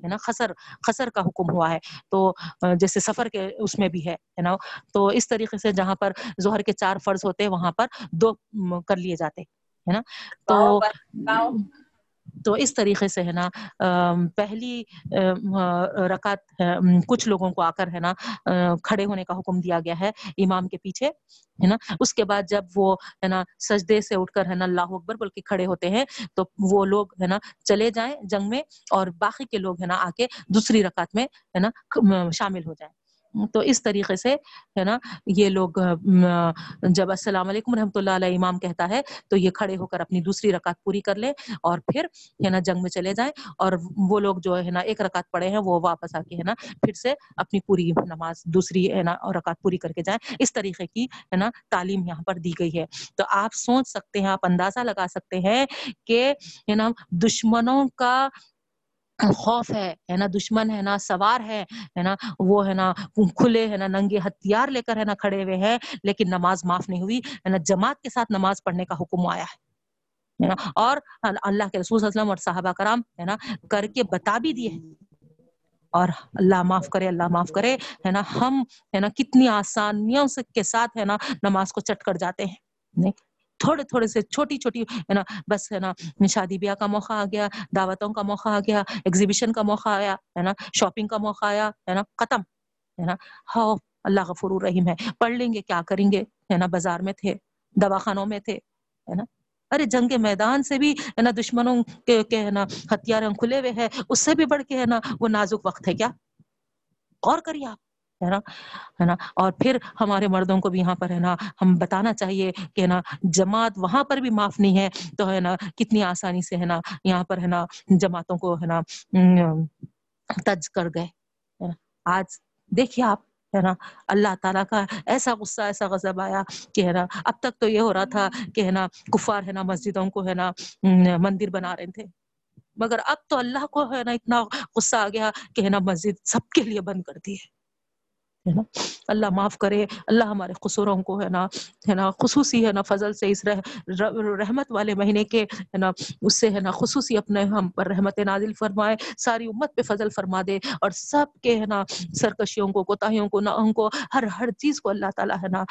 [SPEAKER 1] ہے نا خسر خسر کا حکم ہوا ہے۔ تو جیسے سفر کے اس میں بھی ہے نا۔ تو اس طریقے سے جہاں پر ظہر کے چار فرض ہوتے وہاں پر دو کر لیے جاتے ہے نا۔ تو تو اس طریقے سے ہے نا پہلی رکعت کچھ لوگوں کو آ کر ہے نا کھڑے ہونے کا حکم دیا گیا ہے امام کے پیچھے، ہے نا۔ اس کے بعد جب وہ ہے نا سجدے سے اٹھ کر ہے نا اللہ اکبر بلکہ کھڑے ہوتے ہیں، تو وہ لوگ ہے نا چلے جائیں جنگ میں اور باقی کے لوگ ہے نا آ کے دوسری رکعت میں ہے نا شامل ہو جائیں۔ تو اس طریقے سے، ہے نا، یہ لوگ جب السلام علیکم رحمۃ اللہ علیہ امام کہتا ہے، تو یہ کھڑے ہو کر اپنی دوسری رکعت پوری کر لیں اور پھر، ہے نا، جنگ میں چلے جائیں اور وہ لوگ جو، ہے نا، ایک رکعت پڑے ہیں، وہ واپس آ کے، ہے نا، پھر سے اپنی پوری نماز، دوسری، ہے نا، رکعت پوری کر کے جائیں۔ اس طریقے کی، ہے نا، تعلیم یہاں پر دی گئی ہے۔ تو آپ سوچ سکتے ہیں، آپ اندازہ لگا سکتے ہیں کہ، ہے نا، دشمنوں کا خوف ہے ہے نا دشمن ہے نا سوار ہے ہے نا وہ ہے نا کھلے ہے نا ننگے ہتھیار لے کر ہے نا کھڑے ہوئے ہیں لیکن نماز معاف نہیں ہوئی ہے نا جماعت کے ساتھ نماز پڑھنے کا حکم آیا ہے اور اللہ کے رسول صلی اللہ علیہ وسلم اور صحابہ کرام ہے نا کر کے بتا بھی دیے اور اللہ معاف کرے اللہ معاف کرے ہے نا ہم ہے نا کتنی آسانیوں سے کے ساتھ ہے نا نماز کو چٹ کر جاتے ہیں نہیں تھوڑے تھوڑے سے چھوٹی چھوٹی ہے نا بس ہے نا شادی بیاہ کا موقع آ گیا دعوتوں کا موقع آ گیا ایگزیبیشن کا موقع آیا ہے نا شاپنگ کا موقع آیا ہے نا ختم ہے نا ہاؤ اللہ غفور الرحیم ہے پڑھ لیں گے کیا کریں گے ہے نا بازار میں تھے دواخانوں میں تھے ہے نا ارے جنگ کے میدان سے بھی ہے نا دشمنوں کے ہے نا ہتھیار کھلے ہوئے ہیں اس سے بھی بڑھ کے ہے نا وہ نازک وقت ہے کیا غور کریے آپ ہے نا ہے نا اور پھر ہمارے مردوں کو بھی یہاں پر ہے نا ہم بتانا چاہیے کہ نا جماعت وہاں پر بھی معاف نہیں ہے تو ہے نا کتنی آسانی سے ہے نا یہاں پر ہے نا جماعتوں کو ہے نا تج کر گئے آج دیکھیے آپ ہے نا اللہ تعالیٰ کا ایسا غصہ ایسا غضب آیا کہ ہے نا اب تک تو یہ ہو رہا تھا کہ ہے نا کفار ہے نا مسجدوں کو ہے نا مندر بنا رہے تھے مگر اب تو اللہ کو ہے نا اتنا غصہ آ گیا کہ ہے نا مسجد سب کے لیے بند کر دی ہے ہے نا؟ اللہ معاف کرے، اللہ ہمارے قصوروں کو ہے نا ہے نا، خصوصی ہے نا، فضل سے اس رح رحمت والے مہینے کے ہے نا، اس سے ہے نا، خصوصی اپنے ہم پر رحمت نازل فرمائے، ساری امت پہ فضل فرما دے اور سب کے ہے نا، سرکشیوں کو، کوتاہیوں کو نہ ان کو، ہر ہر چیز کو اللہ تعالیٰ ہے نا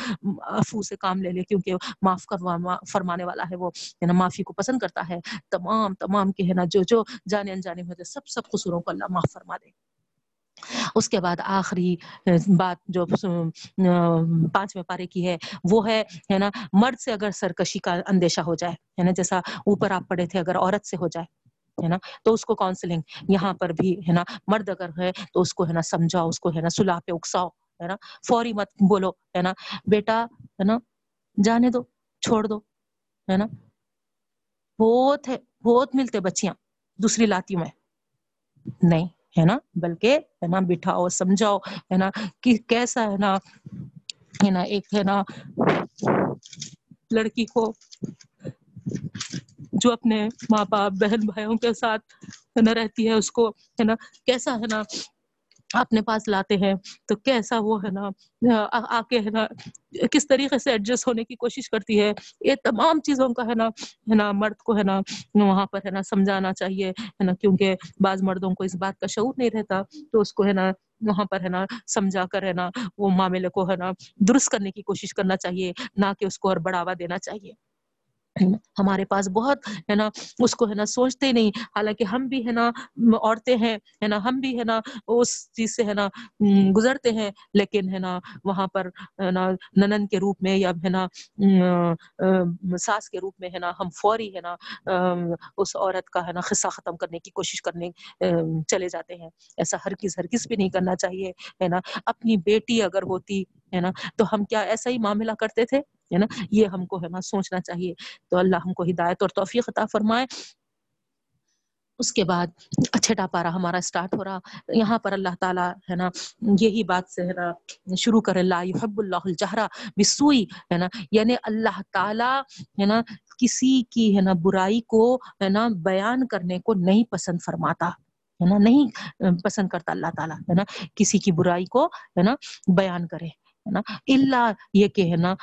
[SPEAKER 1] افو سے کام لے لے، کیونکہ معاف کروا، فرمانے والا ہے وہ، ہے نا، معافی کو پسند کرتا ہے۔ تمام تمام کے ہے نا، جو جو جانے انجانے میں سب سب قصوروں کو اللہ معاف فرما دے۔ اس کے بعد آخری بات جو پانچویں پارے کی ہے وہ ہے ہے نا مرد سے اگر سرکشی کا اندیشہ ہو جائے ہے نا جیسا اوپر آپ پڑھے تھے اگر عورت سے ہو جائے ہے نا تو اس کو کاؤنسلنگ یہاں پر بھی ہے نا مرد اگر ہے تو اس کو ہے نا سمجھاؤ اس کو ہے نا سلاح پہ اکساؤ ہے نا فوری مت بولو ہے نا بیٹا ہے نا جانے دو چھوڑ دو ہے نا بہت ہے بہت ملتے بچیاں دوسری لاتی میں نہیں ہے نا؟ بلکہ ہے نا بٹھاؤ، سمجھاؤ، ہے نا، کہ کیسا ہے نا ہے نا، ایک ہے نا لڑکی کو جو اپنے ماں باپ، بہن بھائیوں کے ساتھ ہے نا رہتی ہے، اس کو ہے نا کیسا ہے نا اپنے پاس لاتے ہیں تو کیسا وہ ہے نا آ کے ہے نا کس طریقے سے ایڈجسٹ ہونے کی کوشش کرتی ہے یہ تمام چیزوں کا ہے نا ہے نا مرد کو ہے نا وہاں پر ہے نا سمجھانا چاہیے ہے نا کیونکہ بعض مردوں کو اس بات کا شعور نہیں رہتا تو اس کو ہے نا وہاں پر ہے نا سمجھا کر ہے نا وہ معاملے کو ہے نا درست کرنے کی کوشش کرنا چاہیے نہ کہ اس کو اور بڑھاوا دینا چاہیے ہمارے پاس بہت ہے نا، اس کو ہے نا سوچتے نہیں۔ حالانکہ ہم بھی ہے نا عورتیں ہیں، ہے نا، ہم بھی ہے نا اس چیز سے ہے نا گزرتے ہیں۔ لیکن ہے نا وہاں پر ہے نا ننن کے روپ میں یا ہے نا ساس کے روپ میں ہے نا ہم فوری ہے نا اس عورت کا ہے نا قصہ ختم کرنے کی کوشش کرنے چلے جاتے ہیں۔ ایسا ہر کس ہر کس پہ نہیں کرنا چاہیے، ہے نا۔ اپنی بیٹی اگر ہوتی، ہے نا، تو ہم کیا ایسا ہی معاملہ کرتے تھے؟ ہے نا؟ یہ ہم کو ہے نا سوچنا چاہیے۔ تو اللہ ہم کو ہدایت اور توفیق عطا فرمائے۔ اس کے بعد چھٹا پارا ہمارا اسٹارٹ ہو رہا۔ یہاں پر اللہ تعالیٰ ہے نا یہی بات سے ہے نا شروع کر اللہ یحب اللہ الجہرا بسوئی ہے نا۔ یعنی اللہ تعالیٰ ہے نا کسی کی ہے نا برائی کو ہے نا بیان کرنے کو نہیں پسند فرماتا۔ ہے نا نہیں پسند کرتا اللہ تعالیٰ ہے نا کسی کی برائی کو ہے نا بیان کرے۔ ہے نا؟ اللہ یہ کہ ہے نا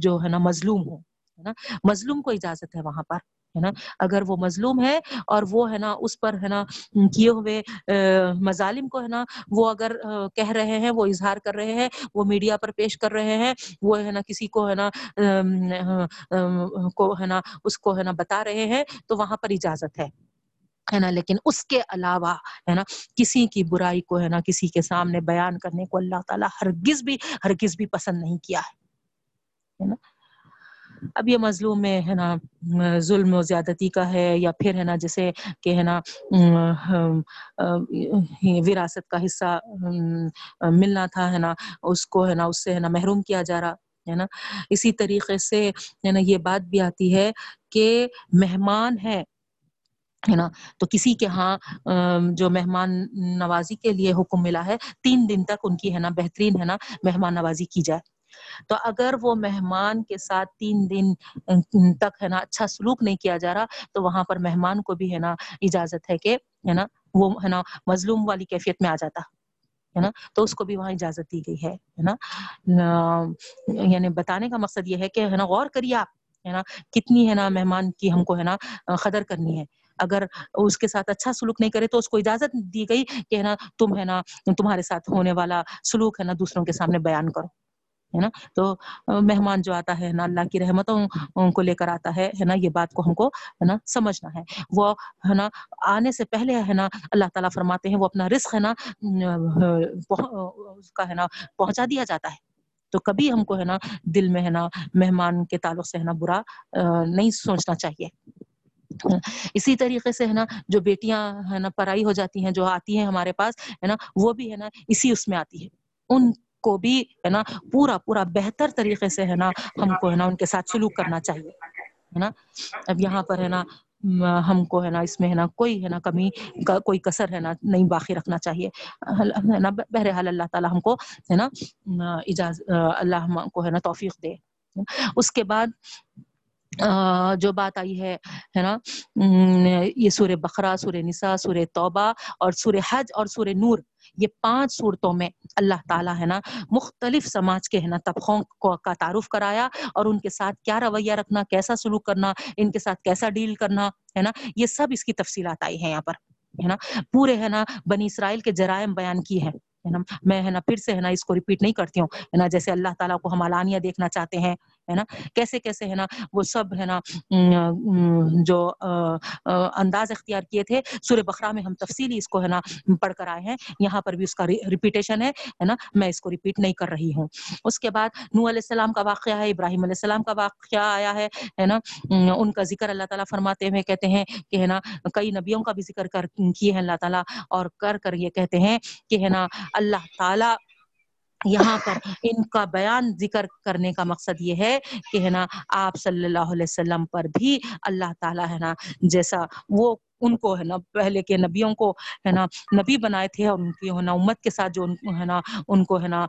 [SPEAKER 1] جو ہے نا، مظلوم ہو ہے نا؟ مظلوم کو اجازت ہے وہاں پر، ہے نا؟ اگر وہ مظلوم ہے اور وہ ہے نا، اس پر ہے نا کیے ہوئے مظالم کو ہے نا، وہ اگر کہہ رہے ہیں، وہ اظہار کر رہے ہیں، وہ میڈیا پر پیش کر رہے ہیں، وہ ہے نا کسی کو ہے نا کو ہے نا، اس کو ہے نا بتا رہے ہیں، تو وہاں پر اجازت ہے۔ ہے نا، لیکن اس کے علاوہ ہے نا، کسی کی برائی کو ہے نا، کسی کے سامنے بیان کرنے کو اللہ تعالیٰ ہرگز بھی ہرگز بھی پسند نہیں کیا ہے نا؟ اب یہ مظلوم میں ہے نا، ظلم و زیادتی کا ہے، یا پھر ہے نا، جیسے کہ ہے نا وراثت کا حصہ ملنا تھا ہے نا، اس کو ہے نا، اس سے ہے نا محروم کیا جا رہا، ہے نا؟ اسی طریقے سے ہے نا، یہ بات بھی آتی ہے کہ مہمان ہے ہے نا؟ تو کسی کے ہاں جو مہمان نوازی کے لیے حکم ملا ہے، تین دن تک ان کی ہے نا، بہترین ہے نا، مہمان نوازی کی جائے۔ تو اگر وہ مہمان کے ساتھ تین دن تک ہے نا اچھا سلوک نہیں کیا جا رہا، تو وہاں پر مہمان کو بھی ہے نا، اجازت ہے کہ، ہے نا، وہ ہے نا، مظلوم والی کیفیت میں آ جاتا، ہے نا؟ تو اس کو بھی وہاں اجازت دی گئی ہے نا؟ یعنی بتانے کا مقصد یہ ہے کہ، ہے نا، غور کریے آپ، ہے نا، کتنی ہے نا مہمان کی ہم کو، ہے نا قدر کرنی ہے۔ اگر اس کے ساتھ اچھا سلوک نہیں کرے تو اس کو اجازت دی گئی کہ ہے نا تم ہے نا تمہارے ساتھ ہونے والا سلوک ہے نا دوسروں کے سامنے بیان کرو ہے نا تو مہمان جو آتا ہے نا اللہ کی رحمتوں کو لے کر آتا ہے ہے نا یہ بات کو ہم کو ہے نا سمجھنا ہے وہ ہے نا آنے سے پہلے ہے نا اللہ تعالیٰ فرماتے ہیں وہ اپنا رزق ہے نا اس کا ہے نا پہنچا دیا جاتا ہے تو کبھی ہم کو ہے نا دل میں ہے نا مہمان کے تعلق سے ہے نا برا نہیں سوچنا چاہیے اسی طریقے سے ہے نا جو بیٹیاں ہے نا پرائی ہو جاتی ہیں جو آتی ہیں ہمارے پاس ہے نا وہ بھی ہے نا اسی اس میں آتی ہے ان کو بھی ہے نا پورا پورا بہتر طریقے سے ہے نا ہم کو ہے نا ان کے ساتھ سلوک کرنا چاہیے ہے نا اب یہاں پر ہے نا ہم کو ہے نا اس میں ہے نا کوئی ہے نا کمی کوئی کسر ہے نا نہیں باقی رکھنا چاہیے ہے نا بہرحال اللہ تعالیٰ ہم کو ہے نا اجازت اللہ ہم کو ہے نا توفیق دے اس کے بعد جو بات آئی ہے ہے نا؟ یہ سورہ بقرہ، سورہ نساء، سورہ توبہ اور سورہ حج اور سورہ نور، یہ پانچ صورتوں میں اللہ تعالیٰ، ہے نا، مختلف سماج کے، ہے نا، طبقوں کو کا تعارف کرایا اور ان کے ساتھ کیا رویہ رکھنا، کیسا سلوک کرنا، ان کے ساتھ کیسا ڈیل کرنا، ہے نا؟ یہ سب اس کی تفصیلات آئی ہیں یہاں پر، ہے نا؟ پورے، ہے نا، بنی اسرائیل کے جرائم بیان کی ہے نا؟ میں، ہے نا، پھر سے، ہے نا، اس کو ریپیٹ نہیں کرتی ہوں، ہے نا، جیسے اللہ تعالیٰ کو ہم علانیہ دیکھنا چاہتے ہیں ہے نا؟ کیسے کیسے ہے نا؟ وہ سب ہے نا جو انداز اختیار کیے تھے، سورہ بخرا میں ہم تفصیلی اس کو ہے نا پڑھ کر آئے ہیں۔ یہاں پر بھی اس کا ریپیٹیشن ہے نا؟ میں اس کو ریپیٹ نہیں کر رہی ہوں۔ اس کے بعد نو علیہ السلام کا واقعہ ہے، ابراہیم علیہ السلام کا واقعہ آیا ہے ہے نا؟ ان کا ذکر اللہ تعالیٰ فرماتے ہوئے کہتے ہیں کہ ہے نا، کئی نبیوں کا بھی ذکر کر، کیے ہیں اللہ تعالیٰ اور کر کر یہ کہتے ہیں کہ ہے نا، اللہ تعالیٰ یہاں پر ان کا بیان ذکر کرنے کا مقصد یہ ہے کہ ہے نا آپ صلی اللہ علیہ وسلم پر بھی اللہ تعالیٰ ہے نا جیسا وہ ان کو ہے نا پہلے کے نبیوں کو ہے نا نبی بنائے تھے اور ان کی ہے نا امت کے ساتھ جو ہے نا ان کو ہے نا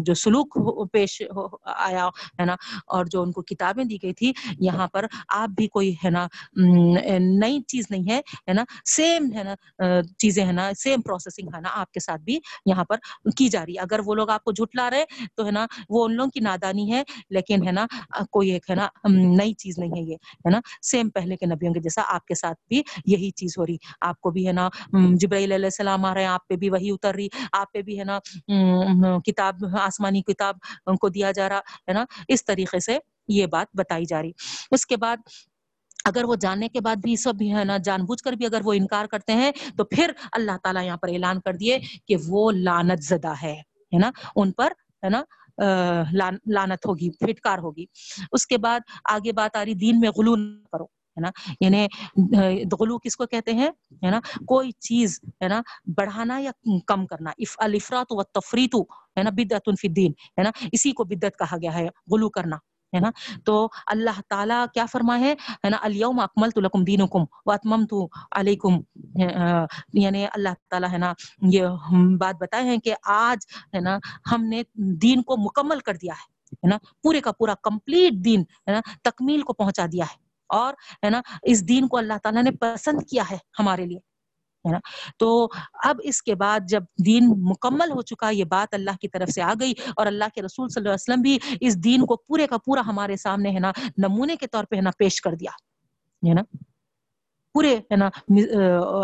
[SPEAKER 1] جو سلوک پیش آیا ہے نا اور جو ان کو کتابیں دی گئی تھی یہاں پر آپ بھی کوئی ہے نا نئی چیز نہیں ہے ہے نا سیم ہے نا چیزیں ہے نا سیم پروسیسنگ ہے نا آپ کے ساتھ بھی یہاں پر کی جا رہی ہے اگر وہ لوگ آپ کو جھٹلا رہے تو ہے نا وہ ان لوگوں کی نادانی ہے لیکن ہے نا کوئی ایک ہے نا نئی چیز نہیں ہے یہ ہے نا سیم پہلے کے نبیوں کے جیسا آپ کے ساتھ بھی یہی چیز ہو رہی۔ آپ کو بھی ہے نا جبرائیل علیہ السلام آ رہے ہیں، آپ پہ بھی وہی اتر رہی۔ آپ پہ بھی ہے نا کتاب، آسمانی کتاب ان کو دیا جا رہا، ہے نا۔ اس طریقے سے یہ بات بتائی جا رہی۔ اس کے بعد اگر وہ جاننے کے بعد بھی سب ہے نا، جان بوجھ کر بھی اگر وہ انکار کرتے ہیں، تو پھر اللہ تعالیٰ یہاں پر اعلان کر دیے کہ وہ لانت زدہ ہے ہے نا۔ ان پر، ہے نا لانت ہوگی، پھٹکار ہوگی۔ اس کے بعد آگے بات آ رہی، دین میں غلو نہ کرو۔ ہے نا؟ یعنی غلو کس کو کہتے ہیں؟ ہے نا؟ کوئی چیز، ہے نا، بڑھانا یا کم کرنا۔ الفرات و تفریت ہے نا بدعت فی الدین۔ ہے نا؟ اسی کو بدعت کہا گیا ہے، غلو کرنا، ہے نا؟ تو اللہ تعالیٰ کیا فرما ہے نا، الیوم اکملت لکم دینکم و اتممت علیکم یعنی اللہ تعالیٰ، ہے نا، یہ بات بتائے ہیں کہ آج، ہے نا، ہم نے دین کو مکمل کر دیا ہے نا، پورے کا پورا کمپلیٹ دین، ہے نا، تکمیل کو پہنچا دیا ہے۔ اور، ہے نا، اس دین کو اللہ تعالیٰ نے پسند کیا ہے ہمارے لیے، ہے نا، تو اب اس کے بعد جب دین مکمل ہو چکا، یہ بات اللہ کی طرف سے آ گئی اور اللہ کے رسول صلی اللہ علیہ وسلم بھی اس دین کو پورے کا پورا ہمارے سامنے، ہے نا، نمونے کے طور پہ، ہے نا، پیش کر دیا، ہے نا، پورے، ہے نا،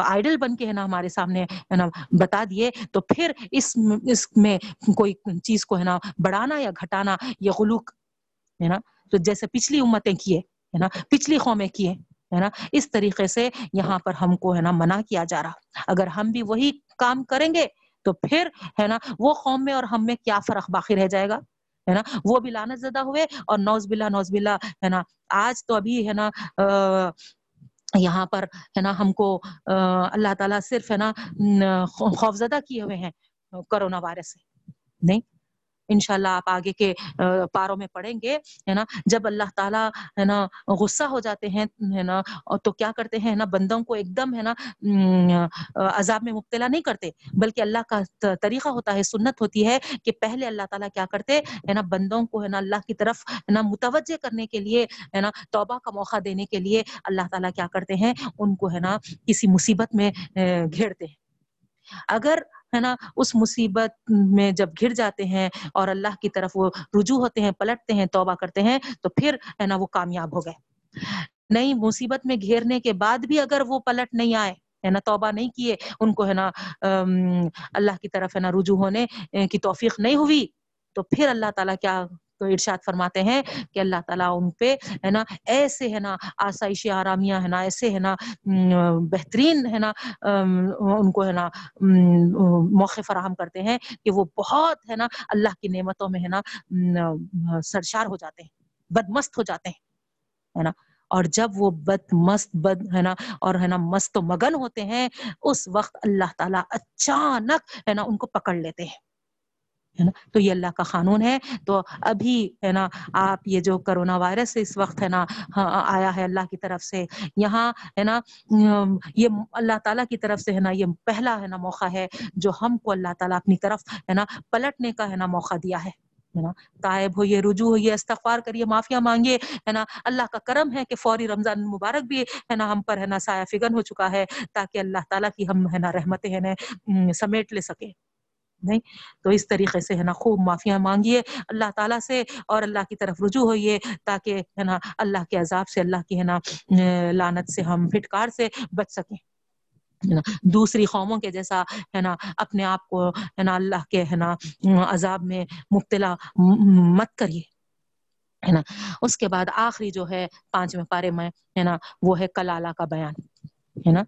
[SPEAKER 1] آئیڈل بن کے، ہے نا، ہمارے سامنے، ہے نا، بتا دیے، تو پھر اس اس میں کوئی چیز کو، ہے نا، بڑھانا یا گھٹانا یہ غلوک ہے نا، تو جیسے پچھلی امتیں کیے ہے نا؟ پچھلی قومیں کیے ہے نا؟ اس طریقے سے یہاں پر ہم کو، ہے نا، منع کیا جا رہا۔ اگر ہم بھی وہی کام کریں گے تو پھر، ہے نا، وہ قوم میں اور ہم میں کیا فرق باقی رہ جائے گا؟ ہے نا؟ وہ بھی لانت زدہ ہوئے اور نوز بلا نوز بلا ہے نا، آج تو ابھی، ہے نا یہاں پر، ہے نا، ہم کو اللہ تعالیٰ صرف، ہے نا خوفزدہ کیے ہوئے ہیں کرونا وائرس سے۔ نہیں؟ انشاءاللہ آپ آگے کے پاروں میں پڑھیں گے، ہے نا؟ جب اللہ تعالیٰ، ہے نا، غصہ ہو جاتے ہیں، ہے نا، تو کیا کرتے ہیں نا، بندوں کو ایک دم، ہے نا عذاب میں مبتلا نہیں کرتے، بلکہ اللہ کا طریقہ ہوتا ہے، سنت ہوتی ہے کہ پہلے اللہ تعالیٰ کیا کرتے، ہے نا، بندوں کو، ہے نا، اللہ کی طرف، ہے نا، متوجہ کرنے کے لیے، ہے نا، توبہ کا موقع دینے کے لیے اللہ تعالیٰ کیا کرتے ہیں، ان کو، ہے نا، کسی مصیبت میں گھیرتے ہیں۔ اگر ہے نا، اس مصیبت میں جب گر جاتے ہیں اور اللہ کی طرف وہ رجوع ہوتے ہیں، پلٹتے ہیں، توبہ کرتے ہیں، تو پھر ہے نا وہ کامیاب ہو گئے۔ نئی مصیبت میں گھیرنے کے بعد بھی اگر وہ پلٹ نہیں آئے، ہے نا، توبہ نہیں کیے، ان کو ہے نا اللہ کی طرف ہے نا رجوع ہونے کی توفیق نہیں ہوئی، تو پھر اللہ تعالیٰ کیا تو ارشاد فرماتے ہیں کہ اللہ تعالیٰ ان پہ ہے نا ایسے ہے نا آسائش آرامیاں ہے نا ایسے ہے نا بہترین ہے نا ان کو ہے نا موقع فراہم کرتے ہیں کہ وہ بہت ہے نا اللہ کی نعمتوں میں ہے نا سرشار ہو جاتے ہیں بدمست ہو جاتے ہیں ہے نا اور جب وہ بد مست بد ہے نا اور ہے نا مست و مگن ہوتے ہیں اس وقت اللہ تعالیٰ اچانک ہے نا ان کو پکڑ لیتے ہیں ہے نا؟ تو یہ اللہ کا قانون ہے۔ تو ابھی ہے نا آپ یہ جو کرونا وائرس اس وقت ہے نا ہاں، آیا ہے اللہ کی طرف سے۔ یہاں ہے نا یہ اللہ تعالیٰ کی طرف سے ہے نا، یہ پہلا ہے نا موقع ہے جو ہم کو اللہ تعالیٰ اپنی طرف ہے نا پلٹنے کا ہے نا موقع دیا ہے۔ نا، تائب ہوئے رجوع ہوئے استغفار کریے معافیا مانگیے۔ ہے نا، اللہ کا کرم ہے کہ فوری رمضان مبارک بھی ہے نا ہم پر ہے نا سایہ فگن ہو چکا ہے تاکہ اللہ تعالیٰ کی ہم ہے نا رحمتیں ہے نا سمیٹ لے سکے نہیں۔ تو اس طریقے سے ہے نا خوب معافیاں مانگیے۔ اللہ تعالیٰ سے اور اللہ کی طرف رجوع ہوئیے تاکہ ہے نا اللہ کے عذاب سے، اللہ کی ہے نا لانت سے ہم پھٹکار سے بچ سکیں۔ دوسری قوموں کے جیسا ہے نا اپنے آپ کو ہے نا اللہ کے ہے نا عذاب میں مبتلا مت کریے۔ ہے نا، اس کے بعد آخری جو ہے پانچویں پارے میں ہے نا وہ ہے کلالہ کا بیان۔ ہے نا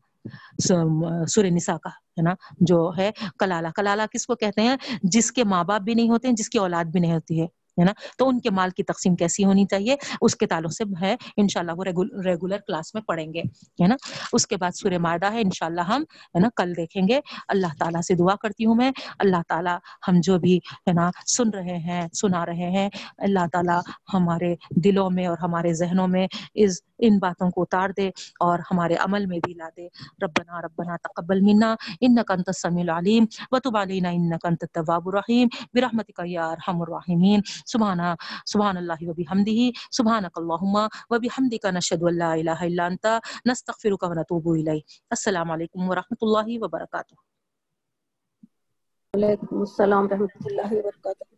[SPEAKER 1] سورہ نساء کا۔ ہے نا، جو ہے کلالہ۔ کلالہ کس کو کہتے ہیں؟ جس کے ماں باپ بھی نہیں ہوتے ہیں جس کی اولاد بھی نہیں ہوتی ہے ہے نا؟ تو ان کے مال کی تقسیم کیسی ہونی چاہیے؟ اس کے تعلق سے ہے، انشاءاللہ وہ ریگولر کلاس میں پڑھیں گے، ہے نا؟ اس کے بعد سورہ معدہ ہے، انشاءاللہ ہم، ہے نا، کل دیکھیں گے۔ اللہ تعالیٰ سے دعا کرتی ہوں میں۔ اللہ تعالیٰ ہم جو بھی، ہے نا، سن رہے ہیں، سنا رہے ہیں، اللہ تعالیٰ ہمارے دلوں میں اور ہمارے ذہنوں میں اس ان باتوں کو اتار دے اور ہمارے عمل میں بھی لا دے۔ ربنا ربنا تقبل منا انك انت السميع العليم وتب علينا انك انت التواب الرحيم برحمتك يا ارحم الراحمين سبحان سبحان اللہ و بحمدہ، سبحانک اللہم و بحمدک نشہد ان لا الہ الا انت، نستغفرک و نتوب الیک السلام علیکم ورحمۃ اللہ وبرکاتہ۔
[SPEAKER 2] وعلیکم السلام ورحمۃ اللہ وبرکاتہ۔